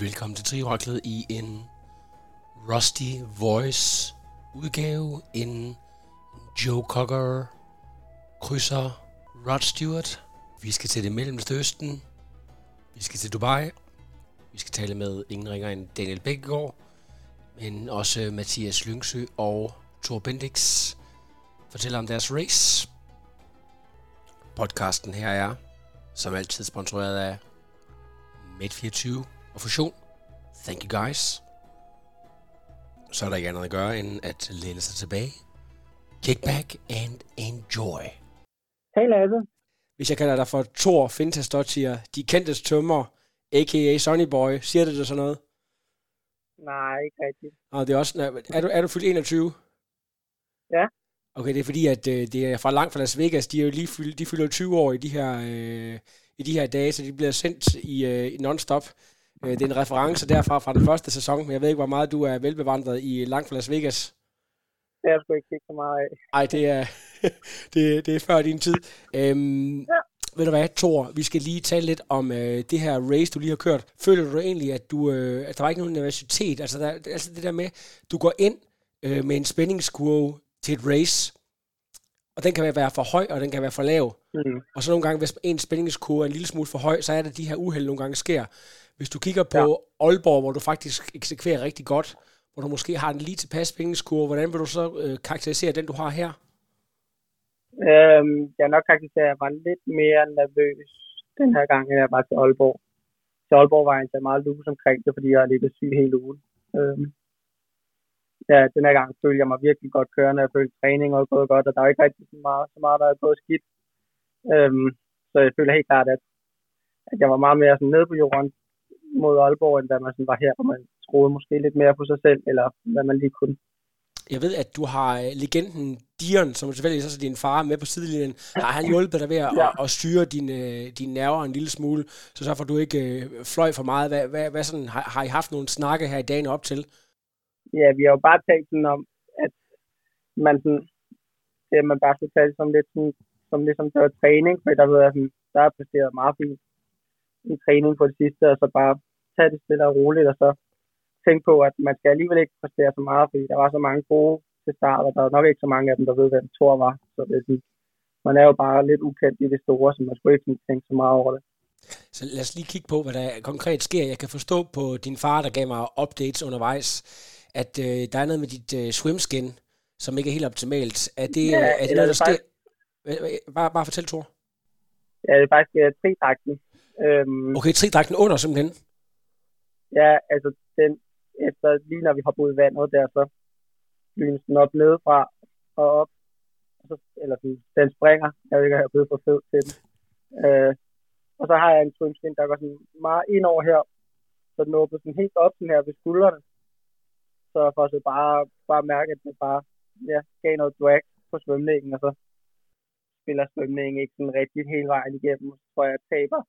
Velkommen til Trioraklet i en Rusty Voice udgave. En Joe Cocker krydser Rod Stewart. Vi skal til det mellemste østen. Vi skal til Dubai. Vi skal tale med ingen ringer end Daniel Bækkegaard, men også Mathias Lyngsø og Thor Bendix fortæller om deres race. Podcasten her er, som altid, sponsoreret af Med24 og Fusion. Thank you guys. Så er der ikke andet at gøre, end at læne sig tilbage. Kick back and enjoy. Hej Lasse. Hvis jeg kalder dig for Thor Fintastottier, de kendtes tømmer, a.k.a. Sonny Boy, siger det dig sådan noget? Nej, ikke rigtigt. Og det er også, er du, er du fyldt 21? Ja. Okay, det er fordi, at øh, det er fra langt fra Las Vegas. De er jo lige fyldt, de fylder 20 år i de her, øh, i de her dage, så de bliver sendt i, øh, i non-stop. Øh, det er en reference derfra fra den første sæson, men jeg ved ikke, hvor meget du er velbevandret i langt fra Las Vegas. Det jeg sgu ikke så meget af. Ej, det er, det, det er før din tid. Øhm, ja. Ved du hvad, Thor, vi skal lige tale lidt om øh, det her race, du lige har kørt. Føler du egentlig, at, du, øh, at der var ikke nogen universitet? Altså, der, altså det der med, du går ind øh, med en spændingskurve til et race, og den kan være for høj, og den kan være for lav. Mm. Og så nogle gange, hvis en spændingskurve er en lille smule for høj, så er det de her uheld nogle gange sker. Hvis du kigger på ja. Aalborg, hvor du faktisk eksekverer rigtig godt, hvor du måske har en lige tilpas spændingskurve, hvordan vil du så øh, karakterisere den, du har her? Øhm, jeg nok karakterisere, at jeg var lidt mere nervøs den her gang, end jeg var til Aalborg. Til Aalborg var jeg meget lus omkring det, fordi jeg har ligget syg hele ugen. Øhm, ja, den her gang følte jeg mig virkelig godt kørende. Jeg følte træning og gået godt, og der er ikke rigtig så meget, så meget der er gået skidt. Øhm, så jeg føler helt klart, at, at jeg var meget mere sådan nede på jorden mod Aalborg, end da man sådan var her, hvor man troede måske lidt mere på sig selv, eller hvad man lige kunne. Jeg ved, at du har øh, legenden Dion, som selvfølgelig også er din far, med på sidelinjen. Har han hjulpet dig ved at, ja. at, at styre dine, øh, dine nerver en lille smule, så så får du ikke øh, fløj for meget. Hvad, hvad, hvad sådan, har, har I haft nogle snakke her i dagen op til? Ja, vi har jo bare talt sådan om, at man, sådan, det, man bare skal tage det som lidt sådan, som ligesom det var træning, for der ved jeg sådan, der er præsteret meget fint i træning på det sidste, og så bare tage det stille og roligt, og så tænke på, at man skal alligevel ikke præstere så meget, fordi der var så mange gode til start, og der er nok ikke så mange af dem, der ved, hvem Thor var. Så det er sådan, man er jo bare lidt ukendt i det store, så man skulle ikke tænke så meget over det. Så lad os lige kigge på, hvad der konkret sker. Jeg kan forstå på din far, der gav mig updates undervejs, at øh, der er noget med dit øh, swimskin, som ikke er helt optimalt. Er det, ja, er det noget, der sker? Bare, bare fortæl, Thor. Ja, det er faktisk uh, tridragten. Øhm, okay, tridragten under simpelthen? Ja, altså den, efter lige når vi har boet vandet der, så lynes den op nedefra og op. Og så, eller sådan, den springer. Jeg ved ikke, om jeg er blevet for fed til den. Øh, og så har jeg en swimskin, der går sådan meget ind over her. Så den åbner sådan helt op sådan her ved skuldrene. Så for så bare, bare mærke, at det bare ja, gav noget drag på svømningen, og så spiller svømningen ikke sådan rigtig hele vejen igennem. Så tror jeg, jeg taber.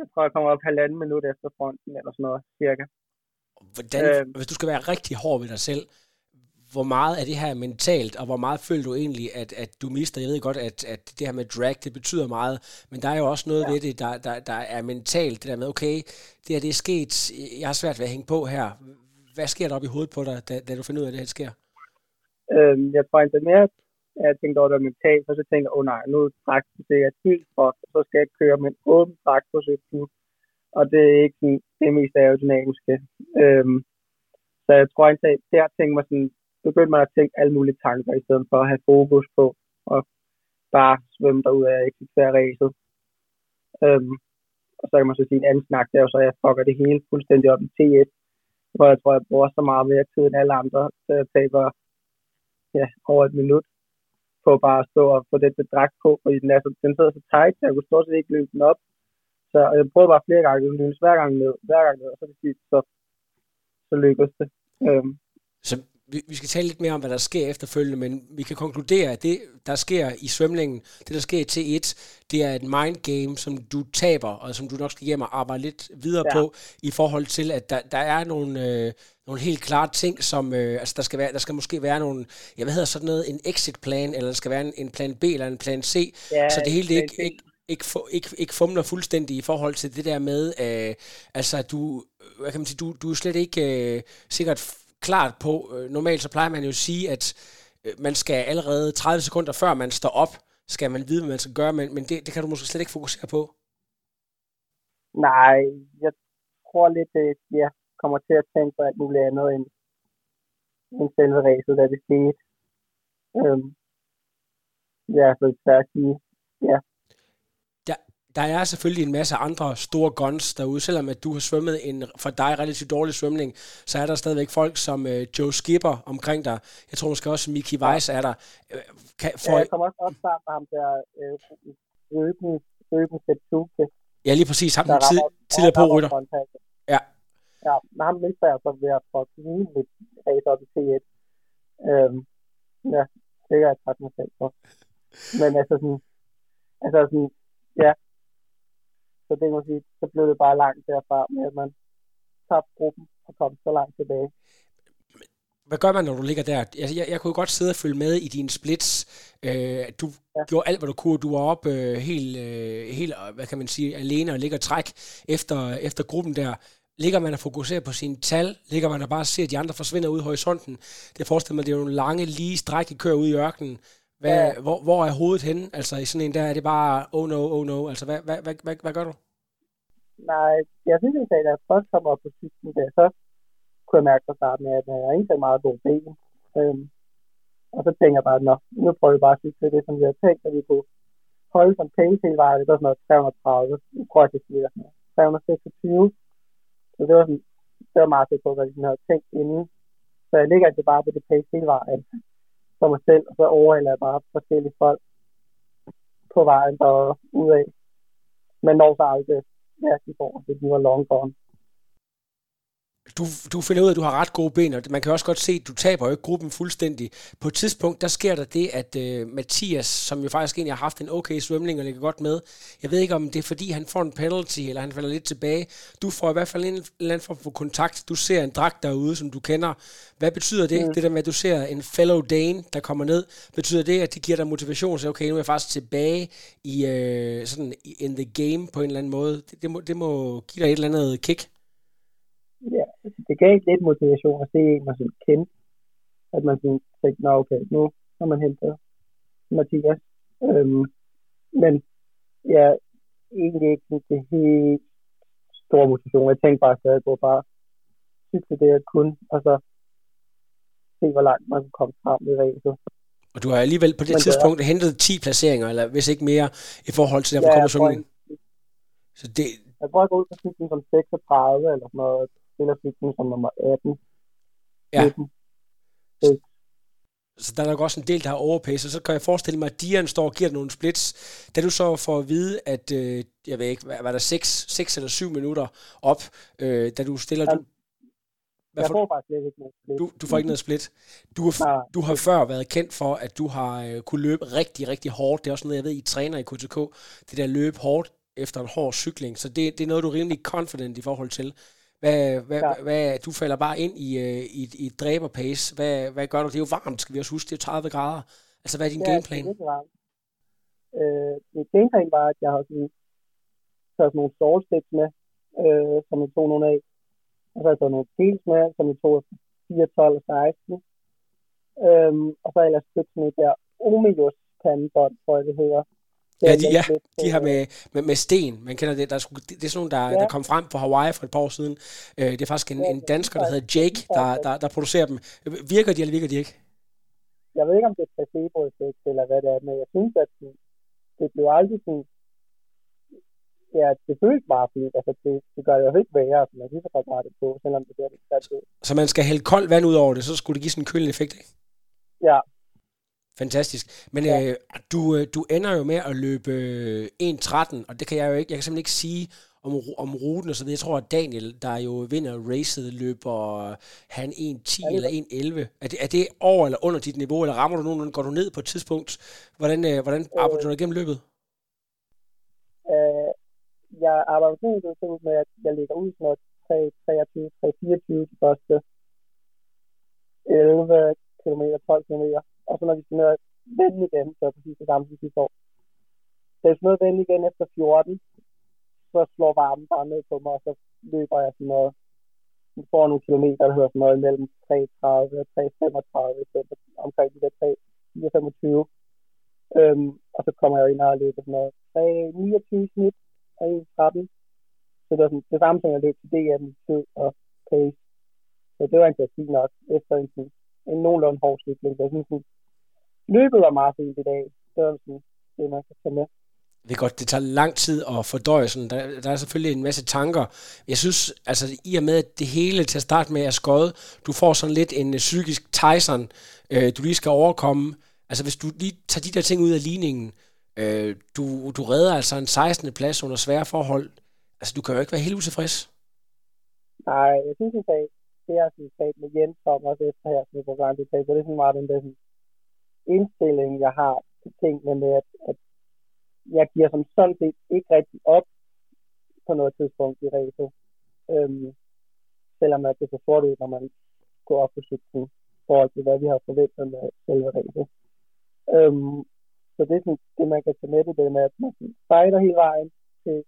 Jeg tror, jeg kommer op halvanden minut efter fronten, eller sådan noget, cirka. Hvordan, øh, hvis du skal være rigtig hård ved dig selv, hvor meget er det her mentalt, og hvor meget føler du egentlig, at, at du mister? Jeg ved godt, at, at det her med drag, det betyder meget, men der er jo også noget ja. ved det, der, der, der er mentalt, det der med, okay, det her det er sket, jeg har svært ved at hænge på her. Hvad sker der op i hovedet på dig, da, da du finder ud af, at det her sker? Øh, jeg tror ikke mere, at jeg tænkte over det mentalt, og så tænkte jeg, åh oh, nej, nu er det er helt godt, så skal jeg køre med en åben dragt på 17 og det er ikke det mest aerodynamiske. Øhm, så jeg tror ikke, at der tænkte mig sådan, begyndte man at tænke alle mulige tanker, i stedet for at have fokus på at bare svømme derud af eksekvere ræset. Øhm, og så kan man så sige en anden snak, der er jo så, at jeg fucker det hele fuldstændig op i T1, hvor jeg tror, jeg bruger så meget mere tid end alle andre, så jeg taber ja, over et minut på bare at stå og få det bedragt på, fordi den, er så, den sidder så tight, så jeg kunne stort set ikke løbe den op. Så jeg prøvede bare flere gange, det var hver gang ned, hver gang ned, og så det sidste, så så lykkes det. Øhm, Så vi, vi skal tale lidt mere om, hvad der sker efterfølgende, men vi kan konkludere, at det, der sker i svømningen, det der sker i T1, det er et mind game, som du taber, og som du nok skal hjem og arbejde lidt videre ja. Ja. på, i forhold til, at der, der er nogle, øh, nogle helt klare ting, som, øh, altså der skal, være, der skal måske være nogle, jeg hvad hedder sådan noget, en exit plan, eller der skal være en, en plan B eller en plan C, Ja, så det hele ikke, ikke, ikke, fu- ikke, ikke fumler fuldstændig i forhold til det der med, øh, altså du, hvad kan man sige, du, du er slet ikke øh, sikkert klart på, øh, normalt så plejer man jo at sige, at øh, man skal allerede 30 sekunder før man står op, skal man vide, hvad man skal gøre, men, men det, det kan du måske slet ikke fokusere på. Nej, jeg tror lidt, at jeg kommer til at tænke på alt muligt andet end, end selve racet, da det skete. Øhm, ja, så det er at sige. ja, der er selvfølgelig en masse andre store guns derude, selvom at du har svømmet en for dig relativt dårlig svømning, så er der stadigvæk folk som øh, Joe Skipper omkring dig. Jeg tror måske også, Mickey Weiss er der. Øh, Kan, For... for, Jeg kommer også op sammen med ham der, øh, Røben, Røben Septuke, ja, lige præcis ham, der tid, tidligere på rytter. Ja. Ja, men ham mister jeg så ved at få rimeligt race op i T1. Øhm, ja, det er jeg takke mig selv for. Men altså sådan, altså sådan, ja. Så det kan man sige, så blev det bare langt derfra med, at man tabte gruppen og kom så langt tilbage. Hvad gør man, når du ligger der? Jeg, jeg, jeg kunne godt sidde og følge med i dine splits. Øh, du ja. Gjorde alt, hvad du kunne. Du var op øh, helt, øh, helt, hvad kan man sige, alene og ligger træk efter, efter gruppen der. Ligger man og fokuserer på sine tal? Ligger man og bare ser, at de andre forsvinder ud i horisonten? Det forestiller mig, det er jo nogle lange, lige stræk, I kører ud i ørkenen. Hvad, ja. Hvor, hvor er hovedet henne? Altså i sådan en der, er det bare, oh no, oh no. Altså hvad, hvad, hvad, hvad, hvad gør du? Nej, jeg synes ikke, at jeg først kom op på cyklen der, så kunne jeg mærke fra starten af, at jeg har ikke så meget god ben. Øhm, og så tænker jeg bare, nå, nu prøver vi bare at cykle det, som vi havde tænkt, at vi kunne holde som pace hele vejen. Det var sådan noget 330. Nu prøver jeg at sige sådan noget 326. Så det var, sådan, det var meget fedt på, hvad vi havde tænkt inden. Så jeg ligger altså bare på det pace hele vejen for mig selv, og så overhælder jeg bare forskellige folk på vejen og ud af. Men når så aldrig ja, de får, det de var long gone du, du finder ud af, at du har ret gode ben, og man kan også godt se, at du taber jo ikke gruppen fuldstændig. På et tidspunkt, der sker der det, at øh, Mathias, som jo faktisk egentlig har haft en okay svømning og ligger godt med, jeg ved ikke, om det er fordi, han får en penalty, eller han falder lidt tilbage. Du får i hvert fald en eller anden form for kontakt. Du ser en dragt derude, som du kender. Hvad betyder det? Mm. Det der med, at du ser en fellow Dane, der kommer ned. Betyder det, at det giver dig motivation? Så okay, nu er jeg faktisk tilbage i øh, sådan in the game på en eller anden måde. Det, det, må, det må give dig et eller andet kick. Ja, det gav lidt motivation at se en, man sådan kendte. At man sådan tænkte, nå okay, nu har man hentet Mathias. Øhm, men ja, egentlig ikke det helt store motivation. Jeg tænkte bare stadig på bare cykle det, jeg kunne, og så se, hvor langt man kunne komme frem i racet. Og du har alligevel på det Men det tidspunkt hentet 10 placeringer, eller hvis ikke mere, i forhold til, der ja, kommer svømning. Så det, jeg tror, jeg går ud på cyklen som 36 eller sådan noget, spiller cyklen som nummer 18. Ja. 19. så der er nok også en del, der har overpace, og så kan jeg forestille mig, at Dian står og giver dig nogle splits. Da du så får at vide, at, øh, jeg ved ikke, var der 6, 6 eller 7 minutter op, øh, da du stiller... Du, hvad Jeg for, får faktisk ikke noget split. du, du får ikke noget split. Du, har, du har før været kendt for, at du har øh, kunne løbe rigtig, rigtig hårdt. Det er også noget, jeg ved, I træner i KTK. Det der løb hårdt efter en hård cykling. Så det, det er noget, du er rimelig confident i forhold til. Hvad, hvad, Ja. hvad, du falder bare ind i, øh, i, i et dræberpace. Hvad, hvad gør du? Det er jo varmt, skal vi også huske. Det er jo 30 grader. Altså, hvad er din Ja, gameplan? det er varmt. Øh, mit gameplan var, at jeg har sådan, taget sådan nogle solsticks med, øh, som jeg tog nogle af. Og så har jeg taget nogle skills med, som jeg tog efter 4, 12 og 16. Øhm, og så ellers købt sådan et der Omejos pandebånd, tror jeg det hedder. Det Ja, de, ja, de her med, med, med sten. Man kender det. Der, er sgu- det, det er sådan nogle, der, Ja. der kom frem på Hawaii for et par år siden. Øh, det er faktisk en, en det dansker, er der hedder Jake, det er der, der, der producerer dem. Virker de, eller virker de ikke? Jeg ved ikke, om det er placebo-effekt, eller hvad det er, men jeg synes, at det, det blev aldrig sådan... Ja, det føles bare fint. Altså, det, det gør det jo ikke værre, så man synes, at bare det på, selvom det bliver ud. Så man skal hælde koldt vand ud over det, så skulle det give sådan en kølende effekt, ikke? Ja, Fantastisk. Men Ja. øh, du, øh, du ender jo med at løbe øh, 1.13, og det kan jeg jo ikke, jeg kan simpelthen ikke sige, om, om ruten og så videre. Jeg tror, at Daniel, der jo vinder racet, løber han 1.10 eller 1.11. Er det, er det over eller under dit niveau, eller rammer du nogen, går du ned på et tidspunkt? Hvordan, øh, hvordan arbejder du dig igennem løbet? Øh, jeg arbejder sådan med, at jeg ligger ud sådan noget 3, 23, 3, 24 de første 11 km, 12 km. Og så når vi skal ned vende igen, så er det præcis det samme som sidste år. Da jeg skal vende igen efter 14, så slår varmen bare ned på mig, og så løber jeg sådan noget, Nu får nogle kilometer, der hedder sådan noget mellem 3.30 og 3.35, omkring de der 3.25. Øhm, og så kommer jeg ind og løber sådan noget 3.29 snit og 1.13. Så det var sådan, det samme som jeg løb til DM i tid og pace. Så det var egentlig fint nok efter en, sådan, en nogenlunde hård cykling. Det synes, sådan, løbet var meget fint i dag. Det sådan, det man kan tage med. Det er godt, det tager lang tid at fordøje sådan. Der, der er selvfølgelig en masse tanker. Jeg synes, altså i og med, at det hele til at starte med er skøjet, du får sådan lidt en psykisk Tyson, øh, du lige skal overkomme. Altså hvis du lige tager de der ting ud af ligningen, øh, du, du redder altså en 16. plads under svære forhold. Altså du kan jo ikke være helt utilfreds. Nej, jeg synes, at det er sådan talt med Jens om også efter her, som på gang, det er sådan meget den der sådan, indstilling, jeg har til tingene med, at, at jeg giver som sådan set ikke rigtig op på noget tidspunkt i racet. Øhm, selvom at det så sort ud, når man går op på cyklen, i forhold til, hvad vi har forventet med selve racet. Øhm, så det er sådan, det, man kan tage med det, det med, at man fighter hele vejen til,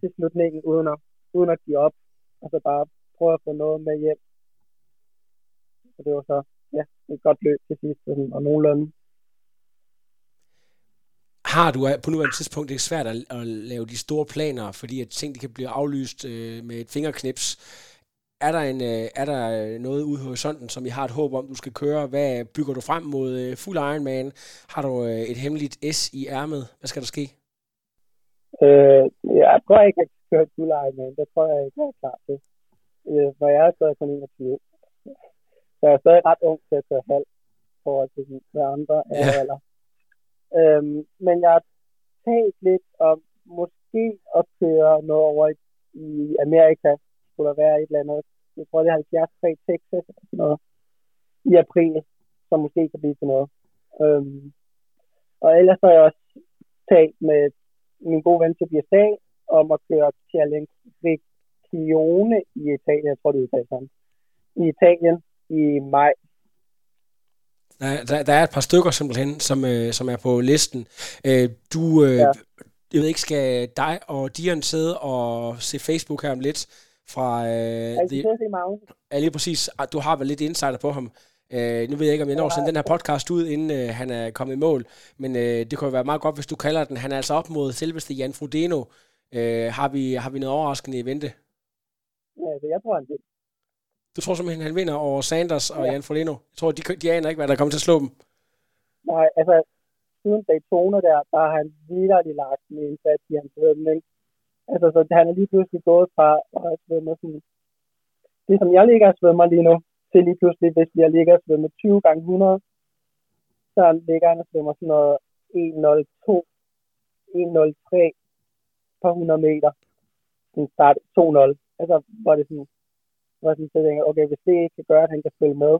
til slutningen, uden at, uden at give op, og så bare prøve at få noget med hjem. Så det var så, ja, et godt løb til sidst, og nogenlunde har du på nuværende tidspunkt det er svært at, at lave de store planer, fordi at ting de kan blive aflyst øh, med et fingerknips. Er der, en, øh, er der noget ude i horisonten, som I har et håb om, du skal køre? Hvad bygger du frem mod øh, fuld Ironman? Har du øh, et hemmeligt S i ærmet? Hvad skal der ske? Øh, jeg tror ikke, jeg kan køre fuld Ironman. Det tror jeg ikke, jeg er klar til. Øh, for jeg er stadig kun 21. Så jeg er stadig ret ung til at køre halv forhold til de andre ja. alder. Øhm, men jeg har talt lidt om måske at køre noget over i, i Amerika. Skulle der være et eller andet, jeg tror det er 73 Texas eller sådan noget, i april, som måske kan blive til noget. Øhm, og ellers har jeg også talt med min gode ven Tobias Dahl om at køre Challenge Regione i Italien, jeg tror det er sådan, i Italien i maj der, der, der er et par stykker simpelthen, som, øh, som er på listen. Øh, du, øh, ja. jeg ved ikke, skal dig og Dion sidde og se Facebook her om lidt? Fra, øh, jeg the, ja, lige præcis. Ah, du har vel lidt insider på ham. Øh, nu ved jeg ikke, om jeg når at sende den her podcast ud, inden øh, han er kommet i mål. Men øh, det kunne være meget godt, hvis du kalder den. Han er altså op mod selveste Jan Frodeno. Øh, har, vi, har vi noget overraskende i vente? Ja, altså, jeg tror, han du tror simpelthen, han vinder over Sanders og ja. Jan Folino? Jeg tror, de, de aner ikke, hvad der kommer til at slå dem. Nej, altså, siden Daytona der, der har han virkelig lagt en indsats i hans svømning. Altså, så han er lige pludselig gået fra at svømme sådan, det som jeg ligger og svømmer lige nu, til lige pludselig, hvis jeg ligger og svømmer 20 gange 100, så ligger han og svømmer sådan noget 1.02, 1.03 på 100 meter. Sådan start 2.0. Altså, hvor det sådan, hvor jeg sådan, tænker, okay, hvis det ikke kan gøre, at han kan spille med,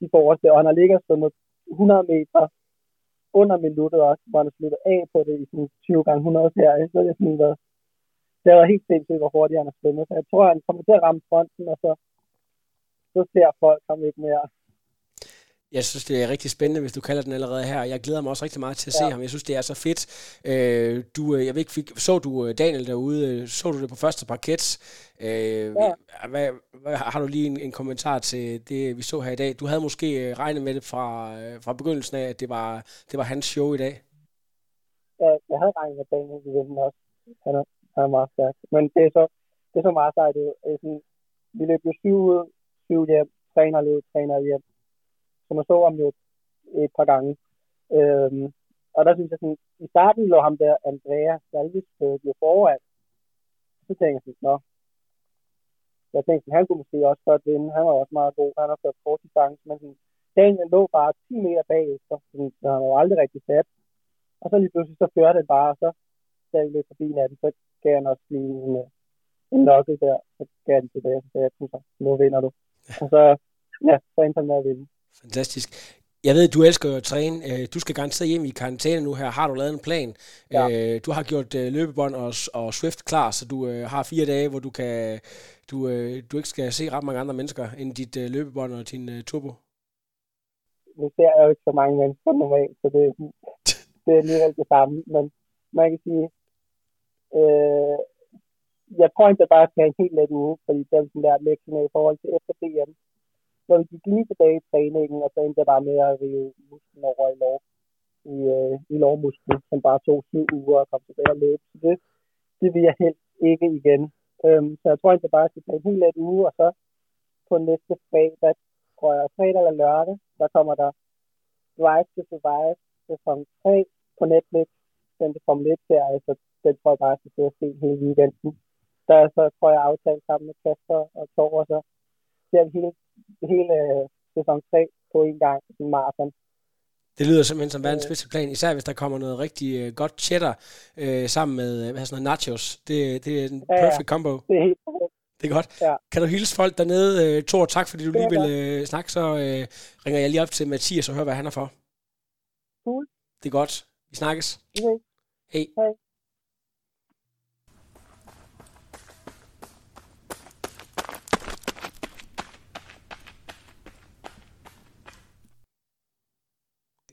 de får også det, og han har ligget svømmet 100 meter under minuttet også, hvor han har sluttet af på det i sådan 20 gange 100 serie. så det er sådan været, det har været helt sindssygt, hvor hurtigt han har spillet. så jeg tror, han kommer til at ramme fronten, og så, så ser folk ham ikke mere jeg synes, det er rigtig spændende, hvis du kalder den allerede her. Jeg glæder mig også rigtig meget til at se ja. ham. Jeg synes, det er så fedt. Øh, du, øh, jeg ved ikke, så du øh, Daniel derude? Så du det på første parket? Øh, ja. hvad, hvad, har du lige en, en kommentar til det, vi så her i dag? Du havde måske regnet med det fra, fra begyndelsen af, at det var, det var hans show i dag. Ja, jeg havde regnet med Daniel i vinden også. Han er, han er meget stærk. Men det er så, det er så meget sejt. Det er sådan, vi løb jo syv ud, syv hjem, træner løb, træner hjem så man så ham jo et par gange. Øhm, og der synes jeg sådan, i starten lå ham der Andrea Salvis øh, jo foran. Så tænkte jeg sådan, nå. Jeg tænkte, han kunne måske også godt vinde. Han var også meget god. Han har ført kort distance, men sådan, Daniel lå bare 10 meter bagefter, så han var jo aldrig rigtig sat. Og så lige pludselig så førte det bare, og så, da vi løb forbi natten, så gav han også lige en, øh, en nokkel der, så gav den tilbage, så sagde jeg, nu vinder du. Og så, ja, så endte han med at vinde. Fantastisk. Jeg ved, du elsker at træne. Øh, du skal garanteret hjem i karantæne nu her. Har du lavet en plan? Ja. Øh, du har gjort øh, løbebånd og, og Swift klar, så du har fire dage, hvor du kan du, du ikke skal se ret mange andre mennesker end dit løbebånd og din turbo. Nu ser jeg jo ikke så mange mennesker normalt, så det, det er alligevel det samme. Men man kan sige, øh, jeg at bare skal have en helt let uge, fordi det er sådan der lektion i forhold til efter DM så vi gik lige tilbage i træningen, og så endte jeg bare med at rive musklen over i lov, i, øh, i lovmusklen, som bare tog syv uger at komme tilbage og løbe. Så det, det vil jeg helst ikke igen. Øhm, så jeg tror ikke, bare skal tage en helt let uge, og så på næste fredag, tror jeg, fredag eller lørdag, der kommer der Drive to Survive sæson 3 på Netflix. Den det kommer lidt til, altså den tror jeg bare, jeg skal se hele weekenden. Der er så, tror jeg, aftalt sammen med Kasper og Thor, og så ser vi hele hele øh, sæson 3 på en gang i maraton. Det lyder simpelthen som verdens bedste plan, især hvis der kommer noget rigtig uh, godt cheddar uh, sammen med hvad sådan noget nachos. Det, det er en ja, perfect combo. Det er helt det er godt. Ja. Kan du hilse folk dernede, uh, Thor? Tak fordi du lige vil uh, snakke, så uh, ringer jeg lige op til Mathias og hører, hvad han er for. Cool. Det er godt. Vi snakkes. Okay. Hej. Hej.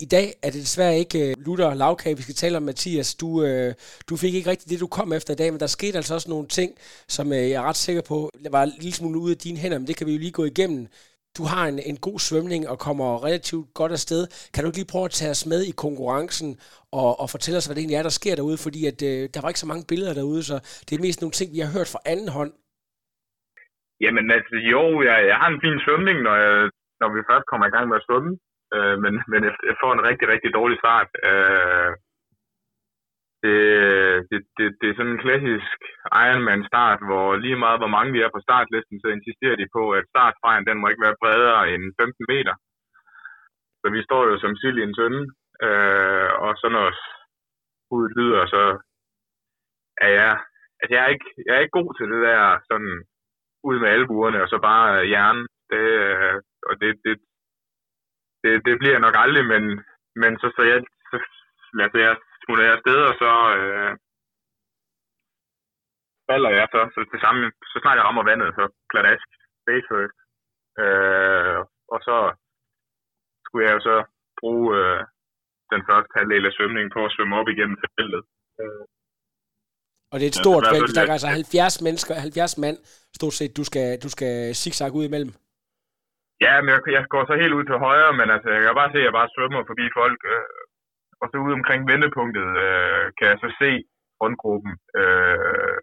I dag er det desværre ikke uh, Luther Lavkage, vi skal tale om, Mathias. Du, uh, du fik ikke rigtigt det, du kom efter i dag, men der skete altså også nogle ting, som uh, jeg er ret sikker på var en lille smule ude af dine hænder, men det kan vi jo lige gå igennem. Du har en, en god svømning og kommer relativt godt afsted. Kan du ikke lige prøve at tage os med i konkurrencen og, og fortælle os, hvad det egentlig er, der sker derude? Fordi at, uh, der var ikke så mange billeder derude, så det er mest nogle ting, vi har hørt fra anden hånd. Jamen altså, jo, jeg, jeg har en fin svømning, når, jeg, når vi først kommer i gang med at svømme øh, men, men jeg får en rigtig, rigtig dårlig start. Øh, det, det, det, det er sådan en klassisk Ironman-start, hvor lige meget hvor mange vi er på startlisten, så insisterer de på, at startfejren den må ikke være bredere end 15 meter. Så vi står jo som sild i en tønde, øh, og så når hovedet lyder, så er jeg, altså jeg er ikke, jeg er ikke god til det der sådan ud med albuerne og så bare hjernen. Det, øh, og det, det, det, det bliver jeg nok aldrig, men, men så, så jeg, så, altså jeg smutter jeg afsted, og så øh, falder jeg så, så det samme, så snart jeg rammer vandet, så kladask, face first. Øh, og så skulle jeg jo så bruge øh, den første halvdel af svømningen på at svømme op igennem feltet. Øh, og det er et stort felt, der er altså 70 mennesker, 70 mand, stort set, du skal, du skal zigzag ud imellem. Ja, men jeg, jeg går så helt ud til højre, men altså, jeg kan bare se, at jeg bare svømmer forbi folk. Øh, og så ude omkring vendepunktet øh, kan jeg så se rundgruppen. Øh,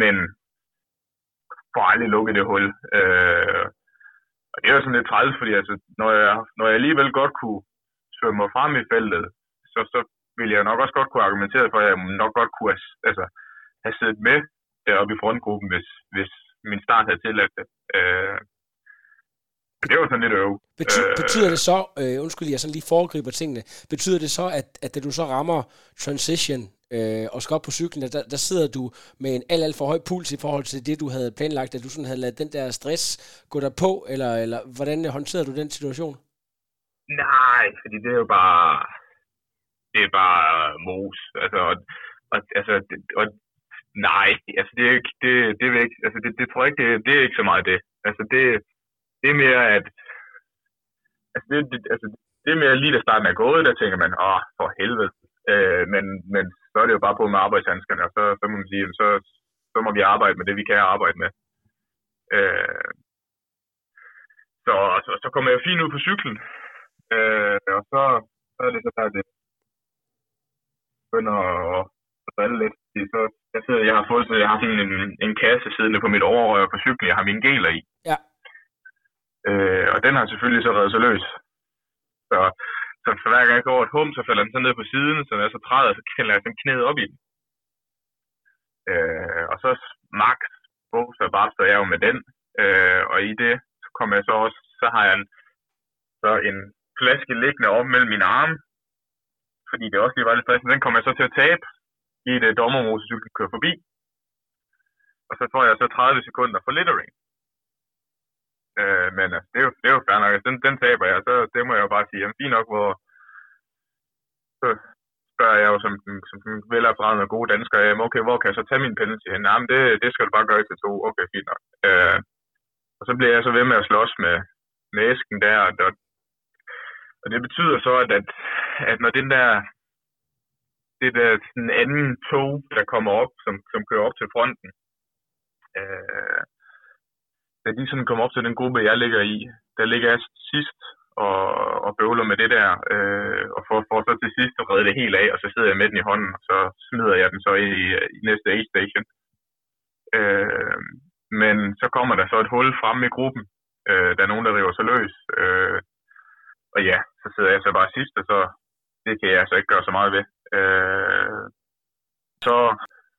men får aldrig lukket det hul. Øh, og det er jo sådan lidt træls, fordi altså, når, jeg, når jeg alligevel godt kunne svømme mig frem i feltet, så, så ville jeg nok også godt kunne argumentere for, at jeg nok godt kunne have, altså, have siddet med deroppe i frontgruppen, hvis, hvis min start havde tilladt det. Øh, det var sådan lidt øv. Bety- øh, betyder det så, øh, undskyld, jeg sådan lige foregriber tingene, betyder det så, at, at da du så rammer transition øh, og skal op på cyklen, der, der sidder du med en alt, alt for høj puls i forhold til det, du havde planlagt, at du sådan havde ladet den der stress gå der på, eller, eller hvordan håndterede du den situation? Nej, fordi det er jo bare, det er bare mos. Altså, og, og, altså, og, nej, altså det er ikke, det, det er ikke, altså det, det tror jeg ikke, det, det er ikke så meget det. Altså det, det er mere, at altså det, det, altså, det er mere lige da starten er gået, der tænker man, åh, for helvede. Øh, men, men så er det jo bare på med arbejdshandskerne, og så, så må man sige, så, så må vi arbejde med det, vi kan arbejde med. Øh, så, så, så kommer jeg fint ud på cyklen, øh, og så, så er det så der, det begynder at, at drille lidt. Så, jeg, sidder, jeg har fået så jeg har sådan en, en kasse siddende på mit overrør på cyklen, jeg har mine geler i. Ja. Øh, og den har selvfølgelig så reddet sig løs. Så, så, så hver gang jeg går over et hum, så falder den så ned på siden, så når jeg så træder, så kælder jeg sådan knæet op i den. Øh, og så max, så bare så jeg jo med den. Øh, og i det, så kommer jeg så også, så har jeg en, så en flaske liggende op mellem mine arme, fordi det også lige var lidt stressende. Den kommer jeg så til at tabe, i det øh, dommermotorcyklen kører forbi. Og så får jeg så 30 sekunder for littering. Øh, men altså, det er jo, det er jo fair nok. Altså, den, den taber jeg, så det må jeg jo bare sige. Jamen, fint nok, hvor så spørger jeg jo som, som, som velerfaret og gode dansker, jamen, okay, hvor kan jeg så tage min penalty hen? Jamen, det, det skal du bare gøre til to. Okay, fint nok. Øh, og så bliver jeg så ved med at slås med, med æsken der, og, og det betyder så, at, at, at når den der det der sådan anden tog, der kommer op, som, som kører op til fronten, øh, da de sådan kommer op til den gruppe, jeg ligger i, der ligger jeg sidst og, og bøvler med det der, øh, og får, får så til sidst at redde det helt af, og så sidder jeg med den i hånden, og så smider jeg den så ind i, i næste A-station. Øh, men så kommer der så et hul frem i gruppen, øh, der er nogen, der river sig løs, øh, og ja, så sidder jeg så bare sidst, og så det kan jeg altså ikke gøre så meget ved. Øh, så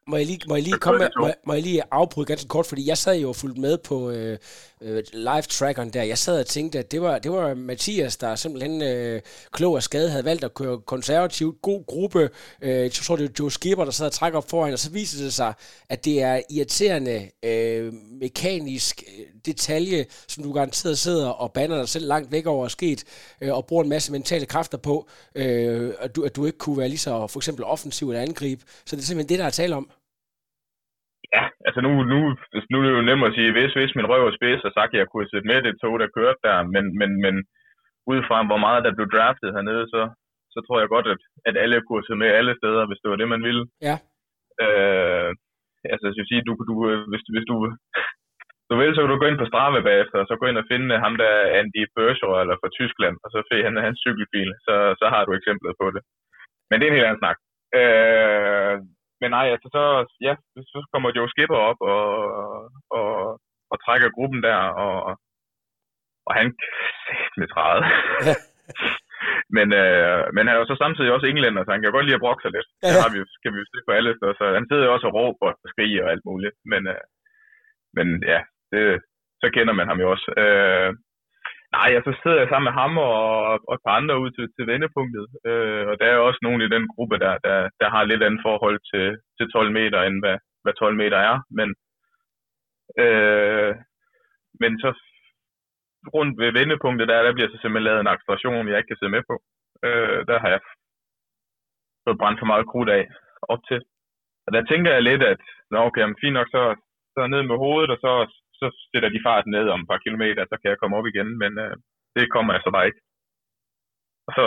må jeg lige, må jeg lige, komme med, må, må jeg lige afbryde ganske kort, fordi jeg sad jo og fulgte med på øh, øh, live-trackeren der. Jeg sad og tænkte, at det var, det var Mathias, der simpelthen øh, klog og skade havde valgt at køre konservativt. God gruppe. Øh, jeg tror, det var Joe Skipper, der sad og trækker op foran, og så viser det sig, at det er irriterende øh, mekanisk øh, detalje, som du garanteret sidder og banner dig selv langt væk over sket, øh, og bruger en masse mentale kræfter på, øh, at, du, at du ikke kunne være lige så for eksempel offensiv eller angreb. Så det er simpelthen det, der er tale om. Ja, altså nu, nu, nu er det jo nemt at sige, hvis, hvis min røv er spids, og sagt, at jeg kunne sætte med det tog, der kørte der, men, men, men ud fra hvor meget der blev draftet hernede, så, så tror jeg godt, at, at alle kunne sætte med alle steder, hvis det var det, man ville. Ja. Øh, altså, jeg vil sige, du, du, hvis, hvis du, du vil, så kan du gå ind på Strava bagefter, og så gå ind og finde ham der Andy Berger, eller fra Tyskland, og så finde han hans cykelfil, så, så har du eksemplet på det. Men det er en helt anden snak. Øh, men nej, altså så, ja, så kommer Joe Skipper op og, og, og trækker gruppen der, og, og han med træet. Ja. men, øh, men han er jo så samtidig også englænder, så han kan godt lide at brokke sig lidt. Ja. Det har vi, kan vi jo se på alle steder, så han sidder jo også og råber og skriger og alt muligt. Men, øh, men ja, det, så kender man ham jo også. Øh, Nej, jeg så sidder jeg sammen med ham og, og et par andre ud til, til vendepunktet. Øh, og der er også nogen i den gruppe, der, der, der har lidt andet forhold til, til 12 meter, end hvad, hvad 12 meter er. Men, øh, men så rundt ved vendepunktet, der, der bliver så simpelthen lavet en acceleration, jeg ikke kan se med på. Øh, der har jeg fået brændt for meget krudt af op til. Og der tænker jeg lidt, at nå, okay, jamen, fint nok, så, så ned med hovedet, og så så sætter de farten ned om et par kilometer, så kan jeg komme op igen, men øh, det kommer jeg så bare ikke. Og så,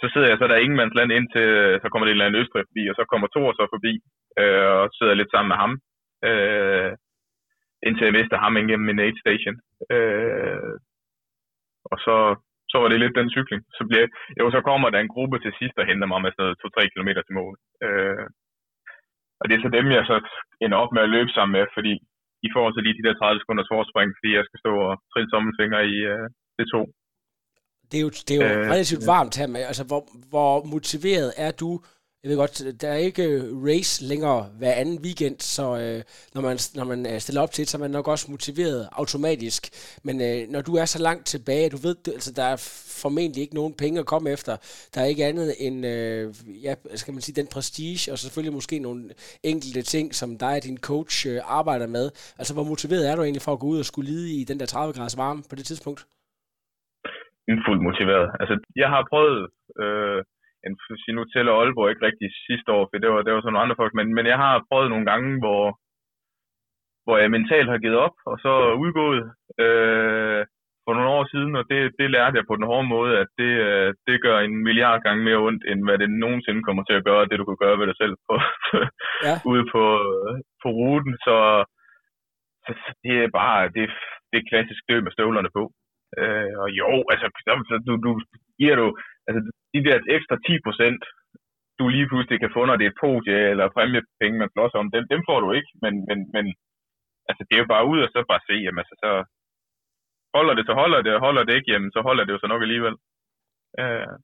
så sidder jeg så der ingen mands land indtil, øh, så kommer det en eller anden Østrig forbi, og så kommer Thor så forbi, øh, og sidder lidt sammen med ham, øh, indtil jeg mister ham igennem min aid station. Øh, og så, så var det lidt den cykling. Så, bliver, jo, så kommer der en gruppe til sidst og henter mig med sådan 2-3 km til mål. Øh, og det er så dem, jeg så ender op med at løbe sammen med, fordi i forhold til lige de der 30 sekunders forspring, fordi jeg skal stå og trille tommelfinger i uh, det to. Det er jo, det er jo øh, relativt varmt her med, altså hvor, hvor motiveret er du jeg ved godt, der er ikke øh, race længere hver anden weekend, så øh, når, man, når man øh, stiller op til det, så er man nok også motiveret automatisk. Men øh, når du er så langt tilbage, du ved, altså der er formentlig ikke nogen penge at komme efter. Der er ikke andet end, øh, ja, skal man sige, den prestige, og selvfølgelig måske nogle enkelte ting, som dig og din coach øh, arbejder med. Altså, hvor motiveret er du egentlig for at gå ud og skulle lide i den der 30 graders varme på det tidspunkt? Fuldt motiveret. Altså, jeg har prøvet... Øh nu tæller Aalborg ikke rigtig sidste år, for det var, det var sådan nogle andre folk, men, men jeg har prøvet nogle gange, hvor, hvor jeg mentalt har givet op, og så udgået øh, for nogle år siden, og det, det lærte jeg på den hårde måde, at det, øh, det gør en milliard gange mere ondt, end hvad det nogensinde kommer til at gøre, det du kan gøre ved dig selv på, ja. ude på, på ruten. Så, så, det er bare, det, det er klassisk dø med støvlerne på. Øh, og jo, altså, du, du giver du, altså de der ekstra 10 procent, du lige pludselig kan få, når det er et podie eller præmiepenge, man blåser om, dem, dem får du ikke, men, men, men altså, det er jo bare ud og så bare se, jamen, altså, så holder det, så holder det, og holder det ikke, jamen, så holder det jo så nok alligevel. Øh,